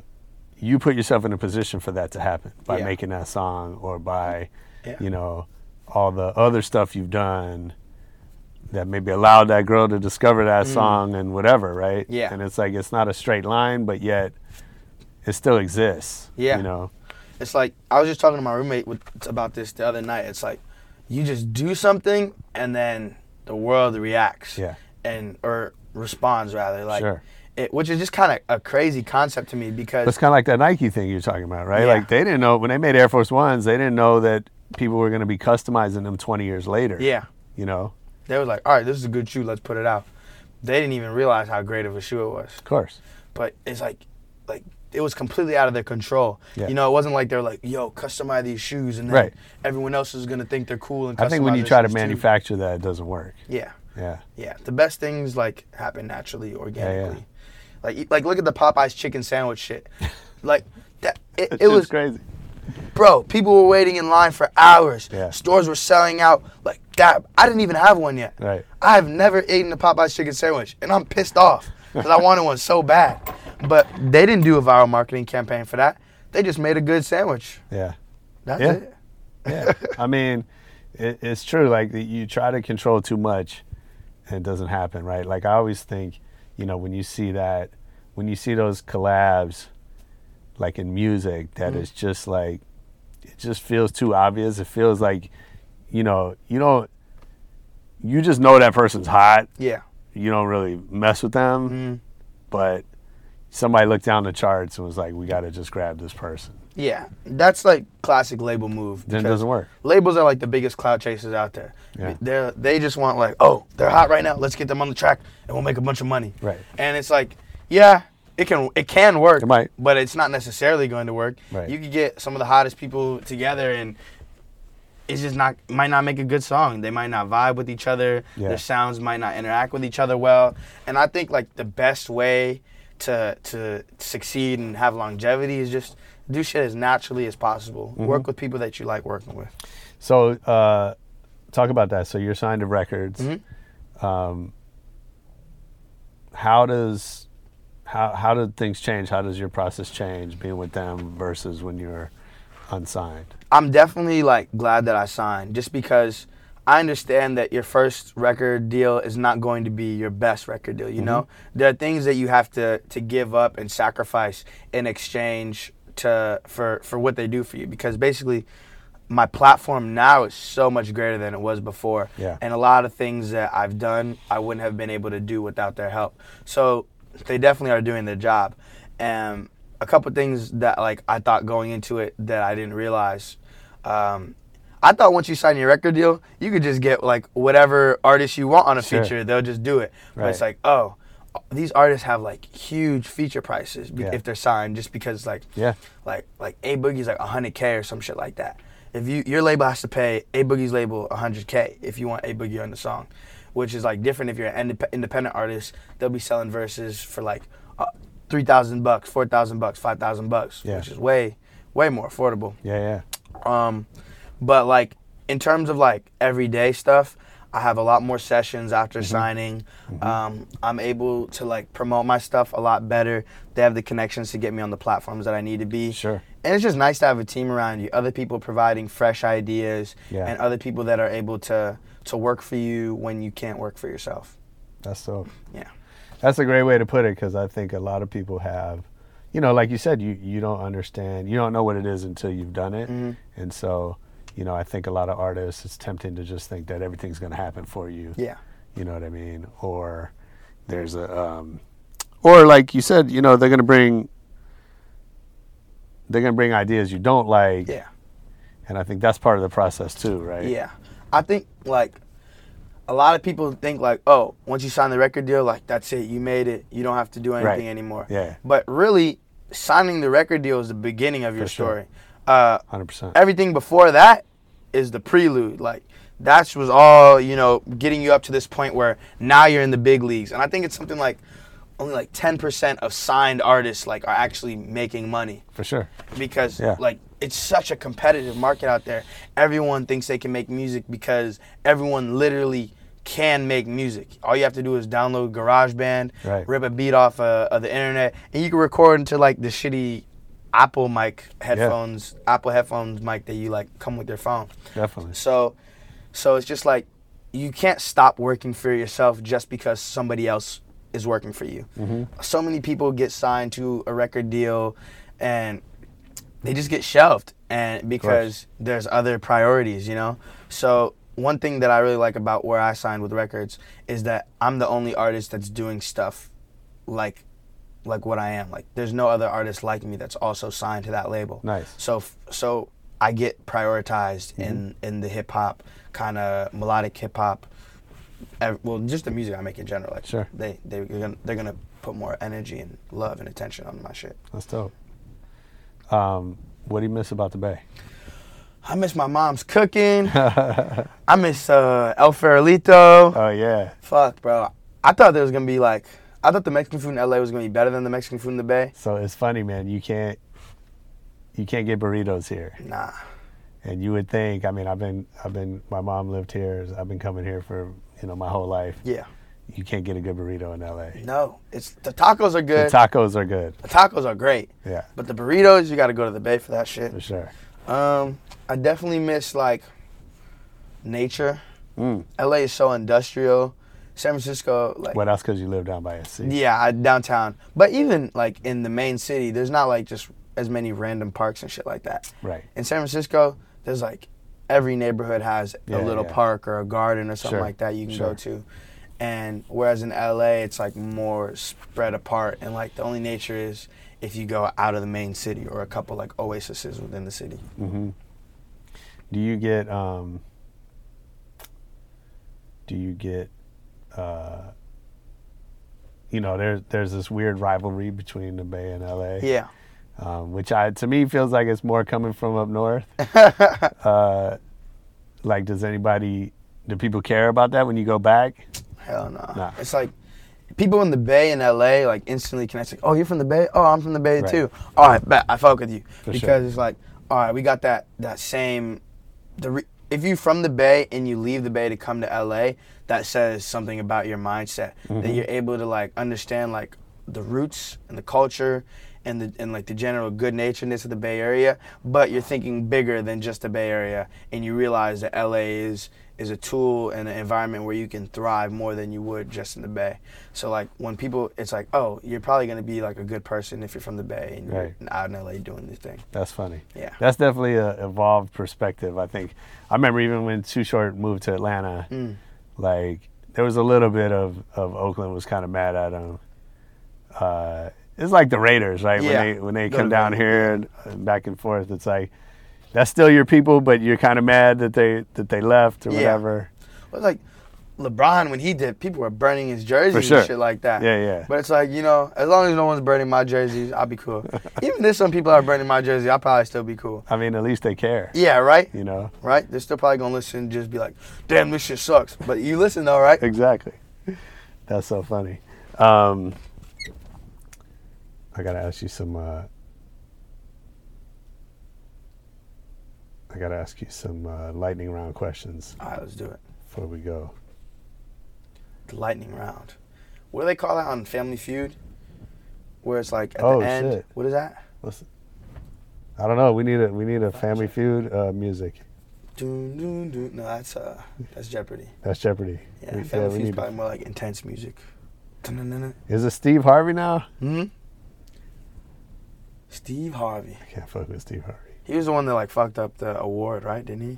you put yourself in a position for that to happen by Yeah. making that song or by Yeah. you know all the other stuff you've done that maybe allowed that girl to discover that song and whatever, right? Mm. Yeah. And it's like it's not a straight line, but yet it still exists. Yeah. You know. It's like I was just talking to my roommate with, about this the other night. It's like you just do something and then the world reacts. Yeah. And or responds rather like Sure. it, which is just kind of a crazy concept to me because it's kind of like that Nike thing you're talking about, right? Yeah. Like they didn't know when they made Air Force Ones, they didn't know that people were going to be customizing them 20 years later. yeah, You know. They was like, all right, this is a good shoe, let's put it out. They didn't even realize how great of a shoe it was. Of course. But it's like, like it was completely out of their control. Yeah. You know, it wasn't like they're like, "Yo, customize these shoes," and then Right. everyone else is gonna think they're cool. And I think when you try to shoes too. manufacture that, it doesn't work. yeah, Yeah. yeah, the best things like happen naturally, organically. Like, e- like look at the Popeyes chicken sandwich shit. Like that, it, it was crazy. Bro. People were waiting in line for hours. Yeah. Stores were selling out like that. I didn't even have one yet. Right. I've never eaten a Popeyes chicken sandwich, and I'm pissed off because I wanted one so bad. But they didn't do a viral marketing campaign for that. They just made a good sandwich. Yeah. That's Yeah. it. Yeah. I mean, it, it's true. Like you try to control too much, and it doesn't happen, right? Like I always think, you know, when you see that, when you see those collabs, like in music, that is just like, it just feels too obvious. It feels like, you know, you don't, you just know that person's hot. Yeah. You don't really mess with them, Mm. but somebody looked down the charts and was like, we got to just grab this person. Yeah. That's like classic label move. Then it doesn't work. Labels are like the biggest cloud chasers out there. Yeah. They're they just want like, oh, they're hot right now. Let's get them on the track and we'll make a bunch of money. Right. And it's like, yeah, it can it can work. It might. but it's not necessarily going to work. Right. You could get some of the hottest people together and it's just not might not make a good song. They might not vibe with each other. Yeah. Their sounds might not interact with each other well. And I think like the best way to to succeed and have longevity is just do shit as naturally as possible. Mm-hmm. Work with people that you like working with. So, uh, talk about that. So you're signed to records. Mhm. Um, how does how how did things change? How does your process change being with them versus when you're unsigned? I'm definitely like glad that I signed just because I understand that your first record deal is not going to be your best record deal, you mm-hmm. know? There are things that you have to to give up and sacrifice in exchange to for for what they do for you because basically my platform now is so much greater than it was before. Yeah. And a lot of things that I've done I wouldn't have been able to do without their help. So they definitely are doing their job. And a couple things that like I thought going into it that I didn't realize. Um, I thought once you sign your record deal, you could just get like whatever artist you want on a Sure. feature. They'll just do it. But it's like, oh, these artists have like huge feature prices Yeah. if they're signed, just because like Yeah. like like A Boogie's like 100k or some shit like that. If you your label has to pay A Boogie's label 100k if you want A Boogie on the song, which is like different if you're an independent artist. They'll be selling verses for like uh, three thousand bucks, four thousand bucks, five thousand bucks, Yeah. which is way way more affordable. Yeah, yeah. Um, but like in terms of like everyday stuff, I have a lot more sessions after Mm-hmm. signing. Um, I'm able to like promote my stuff a lot better. They have the connections to get me on the platforms that I need to be. Sure. And it's just nice to have a team around you, other people providing fresh ideas, Yeah. and other people that are able to to work for you when you can't work for yourself. That's so. Yeah. That's a great way to put it because I think a lot of people have, you know, like you said, you you don't understand, you don't know what it is until you've done it, Mhm. and so, you know, I think a lot of artists it's tempting to just think that everything's going to happen for you. Yeah. You know what I mean? Or there's a, um, or like you said, you know, they're going to bring, they're going to bring ideas you don't like, Yeah. and I think that's part of the process too, right? Yeah. I think like a lot of people think like, oh, once you sign the record deal, like that's it, you made it, you don't have to do anything Right. anymore. Yeah. But really, signing the record deal is the beginning of your sure. story. Uh, Hundred percent. everything before that is the prelude. Like that was all you know, getting you up to this point where now you're in the big leagues. And I think it's something like only like 10% of signed artists like are actually making money For sure. because Yeah. like it's such a competitive market out there. Everyone thinks they can make music because everyone literally can make music. All you have to do is download GarageBand, Right. rip a beat off uh, of the internet, and you can record into like the shitty Apple mic headphones, Apple headphones mic that you like come with your phone. Definitely. So, so it's just like you can't stop working for yourself just because somebody else is working for you. So many people get signed to a record deal, and they just get shelved, and because there's other priorities, you know. So one thing that I really like about where I signed with records is that I'm the only artist that's doing stuff like like what I am. Like there's no other artist like me that's also signed to that label. Nice. So so I get prioritized mm-hmm. in in the hip hop kind of melodic hip hop. Well, just the music I make in general. Like Sure. they they they're gonna, they're gonna put more energy and love and attention on my shit. That's dope. Um, what do you miss about the Bay? I miss my mom's cooking. I miss uh, El Farolito. Oh yeah. Fuck, bro. I thought there was gonna be like, I thought the Mexican food in LA was gonna be better than the Mexican food in the Bay. So it's funny, man. You can't you can't get burritos here, Nah. and you would think. I mean, I've been I've been my mom lived here. I've been coming here for you know my whole life. Yeah. You can't get a good burrito in LA. No. It's the tacos are good. The tacos are good. the tacos are great. Yeah, But the burritos, you gotta go to the Bay for that shit. for sure. Um, I definitely miss like nature. Mm. LA is so industrial. San Francisco, like Well, that's because you live down by a sea. yeah, downtown. But even like in the main city, there's not like just as many random parks and shit like that. Right. In San Francisco, there's like every neighborhood has Yeah, a little yeah. park or a garden or something Sure, like that you can sure. go to. And whereas in LA, it's like more spread apart, and like the only nature is if you go out of the main city or a couple like oases within the city. hmm Do you get um? Do you get uh? You know, there's there's this weird rivalry between the Bay and LA. Yeah. um, which I to me feels like it's more coming from up north. uh, like, does anybody, do people care about that when you go back? Hell no. Nah. It's like people in the Bay in LA like instantly connect. Like, oh, you're from the Bay? Oh, I'm from the Bay Right. too. All right, bet I fuck with you For because sure. it's like, all right, we got that that same. The re- if you're from the Bay and you leave the Bay to come to LA, that says something about your mindset. Mm-hmm. That you're able to like understand like the roots and the culture. And, the, and like the general good naturedness of the Bay Area, but you're thinking bigger than just the Bay Area, and you realize that LA is is a tool and an environment where you can thrive more than you would just in the Bay. So like when people, it's like, oh, you're probably gonna be like a good person if you're from the Bay and you're out in LA doing this thing. That's funny. Yeah. That's definitely a evolved perspective. I think. I remember even when Too Short moved to Atlanta, Mm. like there was a little bit of of Oakland was kind of mad at him. Uh, it's like the Raiders, right? Yeah. When they when they come down here and, and back and forth, it's like that's still your people, but you're kind of mad that they that they left or Yeah. whatever. But like LeBron when he did, people were burning his jersey sure. and shit like that. Yeah, yeah. But it's like you know, as long as no one's burning my jerseys, I'll be cool. Even if some people are burning my jersey, I'll probably still be cool. I mean, at least they care. Yeah, right. You know. Right? They're still probably gonna listen and just be like, "Damn, this shit sucks." But you listen though, right? Exactly. That's so funny. Um, I gotta ask you some. Uh, I gotta ask you some uh, lightning round questions All right, let's do it. before we go. The lightning round. What do they call that on Family Feud? Where it's like at Oh, the end. shit. What is that? Listen, I don't know. We need a we need a Family Feud uh, music. Doon, doon, doon. No, that's uh, that's Jeopardy. That's Jeopardy. Yeah, We- Family we Feud's probably more like intense music. Dun-dun-dun-dun. Is it Steve Harvey now? Hmm. Steve Harvey. I can't fuck with Steve Harvey. He was the one that like fucked up the award, right? Didn't he?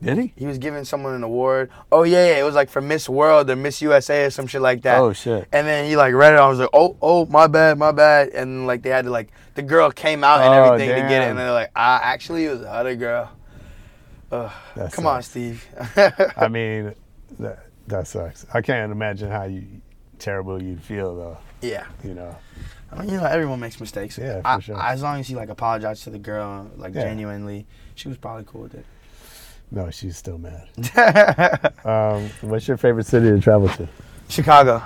Did he? He was giving someone an award. Oh yeah, yeah. It was like for Miss World or Miss USA or some shit like that. Oh shit. And then he like read it. I was like, oh, oh, my bad, my bad. And like they had to like the girl came out and Oh, everything to get it, and they're like, ah, actually it was the other girl. Ugh. That Come on. Steve. I mean, that that sucks. I can't imagine how you terrible you'd feel though. yeah. You know. I mean, you know, everyone makes mistakes. Yeah, for I, sure. as long as he like apologized to the girl, like Yeah. genuinely, she was probably cool with it. No, she's still mad. um, what's your favorite city to travel to? Chicago.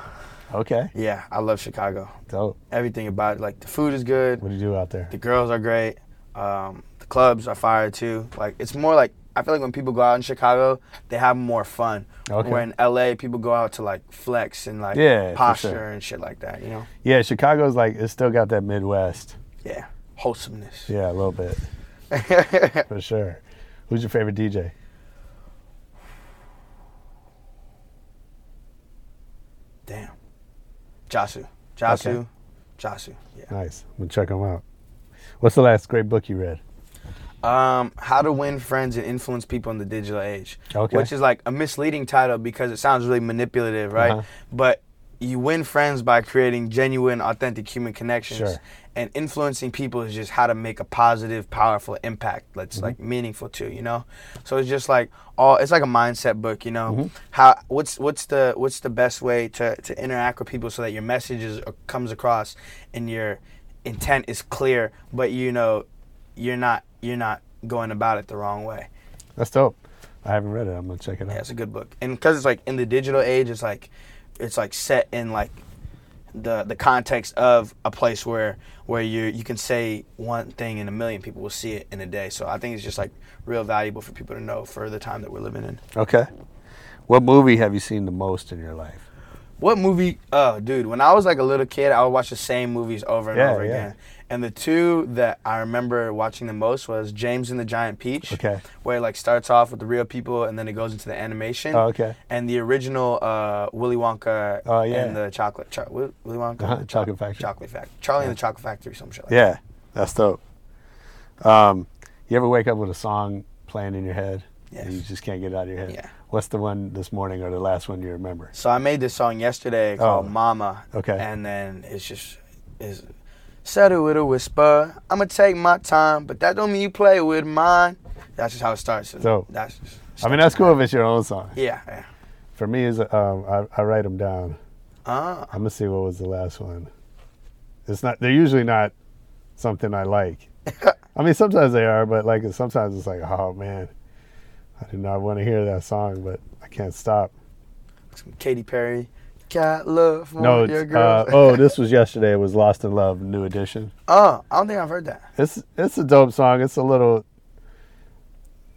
Okay, Yeah, I love Chicago. dope. Everything about it. Like the food is good. What do you do out there? The girls are great. Um, the clubs are fire too. Like it's more like I feel like when people go out in Chicago, they have more fun. Okay. Where in LA, people go out to like flex and like Yeah, posture sure. and shit like that. You know? Yeah, Chicago's like it's still got that Midwest. Yeah, wholesomeness. Yeah, a little bit for sure. Who's your favorite DJ? Damn. Jasu. Jasu. Okay. Jasu. Yeah. Nice. I'm gonna check him out. What's the last great book you read? Um, How to Win Friends and Influence People in the Digital Age. Okay. Which is like a misleading title because it sounds really manipulative, right? Uh-huh. But you win friends by creating genuine, authentic human connections. Sure. And influencing people is just how to make a positive, powerful impact that's Mm-hmm. like meaningful too, you know? So it's just like all it's like a mindset book, you know. Mm-hmm. How what's what's the what's the best way to, to interact with people so that your message is, comes across and you're intent is clear, but you know, you're not you're not going about it the wrong way. That's dope. I haven't read it. I'm gonna check it out. Yeah, it's a good book, and because it's like in the digital age, it's like it's like set in like the the context of a place where where you you can say one thing and a million people will see it in a day. So I think it's just like real valuable for people to know for the time that we're living in. Okay. What movie have you seen the most in your life? What movie? Oh, dude, when I was like a little kid, I would watch the same movies over and Yeah, over yeah. again. And the two that I remember watching the most was James and the Giant Peach. Okay. Where it like starts off with the real people and then it goes into the animation. Oh, okay. And the original uh, Willy Wonka Oh, yeah. and the chocolate Willy Wonka, Uh-huh, the Chocolate Factory. Chocolate Factory, Charlie and the Chocolate Factory, some shit like Yeah, that's dope. Um, you ever wake up with a song playing in your head? Yes. And you just can't get it out of your head. Yeah. What's the one this morning or the last one you remember? So I made this song yesterday called Oh. Mama. Okay. And then it's just is said it with a whisper. I'ma take my time, but that don't mean you play with mine. That's just how it starts. So That's just, I mean, that's cool if it's your own song. yeah, yeah. For me, is um, I, I write them down. Ah, I'm gonna see what was the last one. It's not. They're usually not something I like. I mean, sometimes they are, but like sometimes it's like, oh man, I do not want to hear that song, but I can't stop. some Katy Perry. Got love No, your it's, girl. uh, oh, this was yesterday. It was Lost in Love, New Edition. oh, I don't think I've heard that. It's it's a dope song. It's a little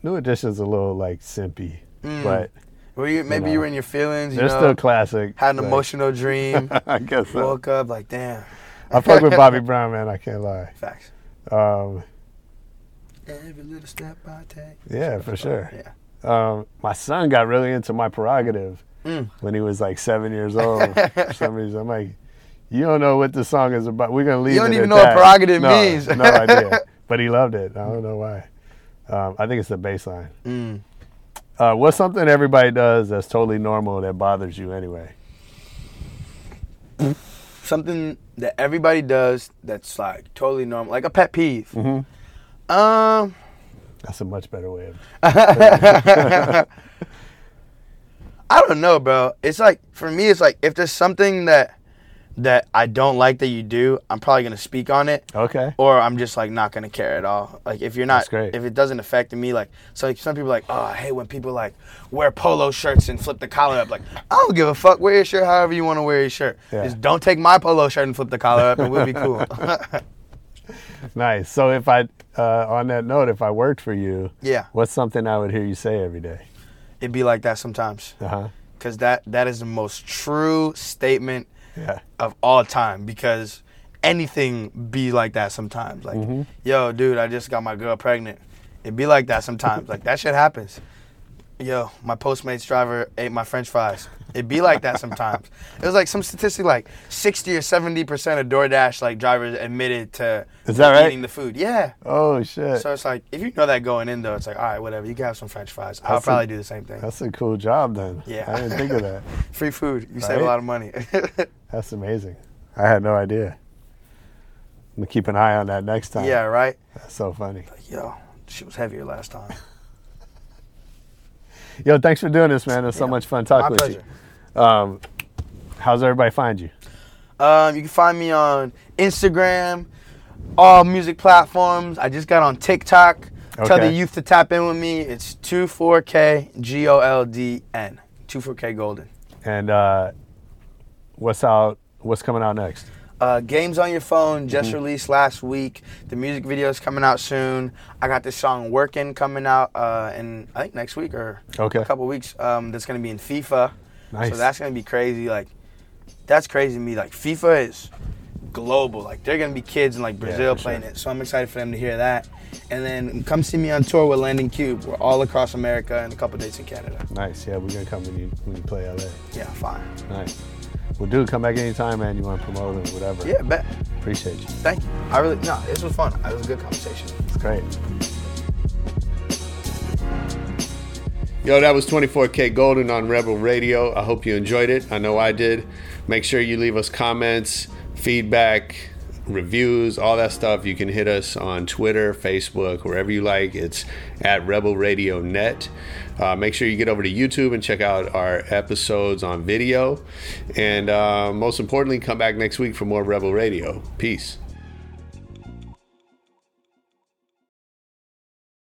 New Edition's a little like simpy, but Were you maybe know. you were in your feelings? Mm. You they're know, still classic. had an but- emotional dream. I guess so. woke up like, damn. I fuck with Bobby Brown, man. I can't lie. Facts. Um, Every little step I take. yeah, for sure. Yeah. Um, my son got really into my prerogative Mm. when he was like seven years old. for some reason, I'm like, you don't know what this song is about. We're gonna leave. You don't even know what that." prerogative no, means. no idea. But he loved it. I don't know why. Um, I think it's the bass line. Mm. Uh, what's something everybody does that's totally normal that bothers you anyway? Something that everybody does that's like totally normal, like a pet peeve. Mm-hmm. Um, That's a much better way of. I don't know, bro. It's like for me, it's like if there's something that that I don't like that you do, I'm probably gonna speak on it, Okay. or I'm just like not gonna care at all. Like if you're not, if it doesn't affect me, like so, like some people are like, oh, I hate when people like wear polo shirts and flip the collar up. Like I don't give a fuck. Wear your shirt however you want to wear your shirt. Yeah. Just don't take my polo shirt and flip the collar up, and we'll be cool. Nice. So if I, uh, on that note, if I worked for you, yeah, what's something I would hear you say every day? It'd be like that sometimes, because that that is the most true statement Yeah. of all time because anything be like that sometimes. Like, Mm-hmm. yo, dude, I just got my girl pregnant. It be like that sometimes. like that shit happens. Yo, my Postmates driver ate my French fries. It'd be like that sometimes. It was like some statistic like sixty or seventy percent of DoorDash like drivers admitted to Is that right? eating the food. Yeah. Oh shit. So it's like if you know that going in though, it's like all right, whatever. You can have some French fries. I'll That's a- probably do the same thing. That's a cool job then. Yeah. I didn't think of that. Free food. You save a lot of money. That's amazing. I had no idea. I'm gonna keep an eye on that next time. yeah. Right. That's so funny. Like, Yo, she was heavier last time. Yo, thanks for doing this, man. It was so much fun My talking with pleasure. you. Um, how's everybody find you? Um, you can find me on Instagram, all music platforms. I just got on TikTok. Okay. Tell the youth to tap in with me. It's 24K G O L D N. 24KGoldn. And uh, what's out? What's coming out next? Uh, Games on Your Phone just Mm-hmm. released last week. The music video is coming out soon. I got this song Working coming out uh, in, I think, next week or Okay. a couple weeks. Um, that's going to be in FIFA. Nice. So that's going to be crazy. Like, that's crazy to me. Like, FIFA is global. Like, they're going to be kids in, like, Brazil for playing sure. it. So I'm excited for them to hear that. And then come see me on tour with Landing Cube. We're all across America and a couple dates in Canada. Nice. Yeah, we're gonna come when you when you play LA. Yeah, fine. Nice. Well, dude, come back anytime, man. You want to promote it, whatever. Yeah, bet. Appreciate you. Thank you. I really, no, this was fun. It was a good conversation. It's great. Yo, that was 24KGoldn on Rebel Radio. I hope you enjoyed it. I know I did. Make sure you leave us comments, feedback, reviews, all that stuff. You can hit us on Twitter, Facebook, wherever you like. It's at Rebel Radio Net. Uh, make sure you get over to YouTube and check out our episodes on video. And uh, most importantly, come back next week for more Rebel Radio. Peace.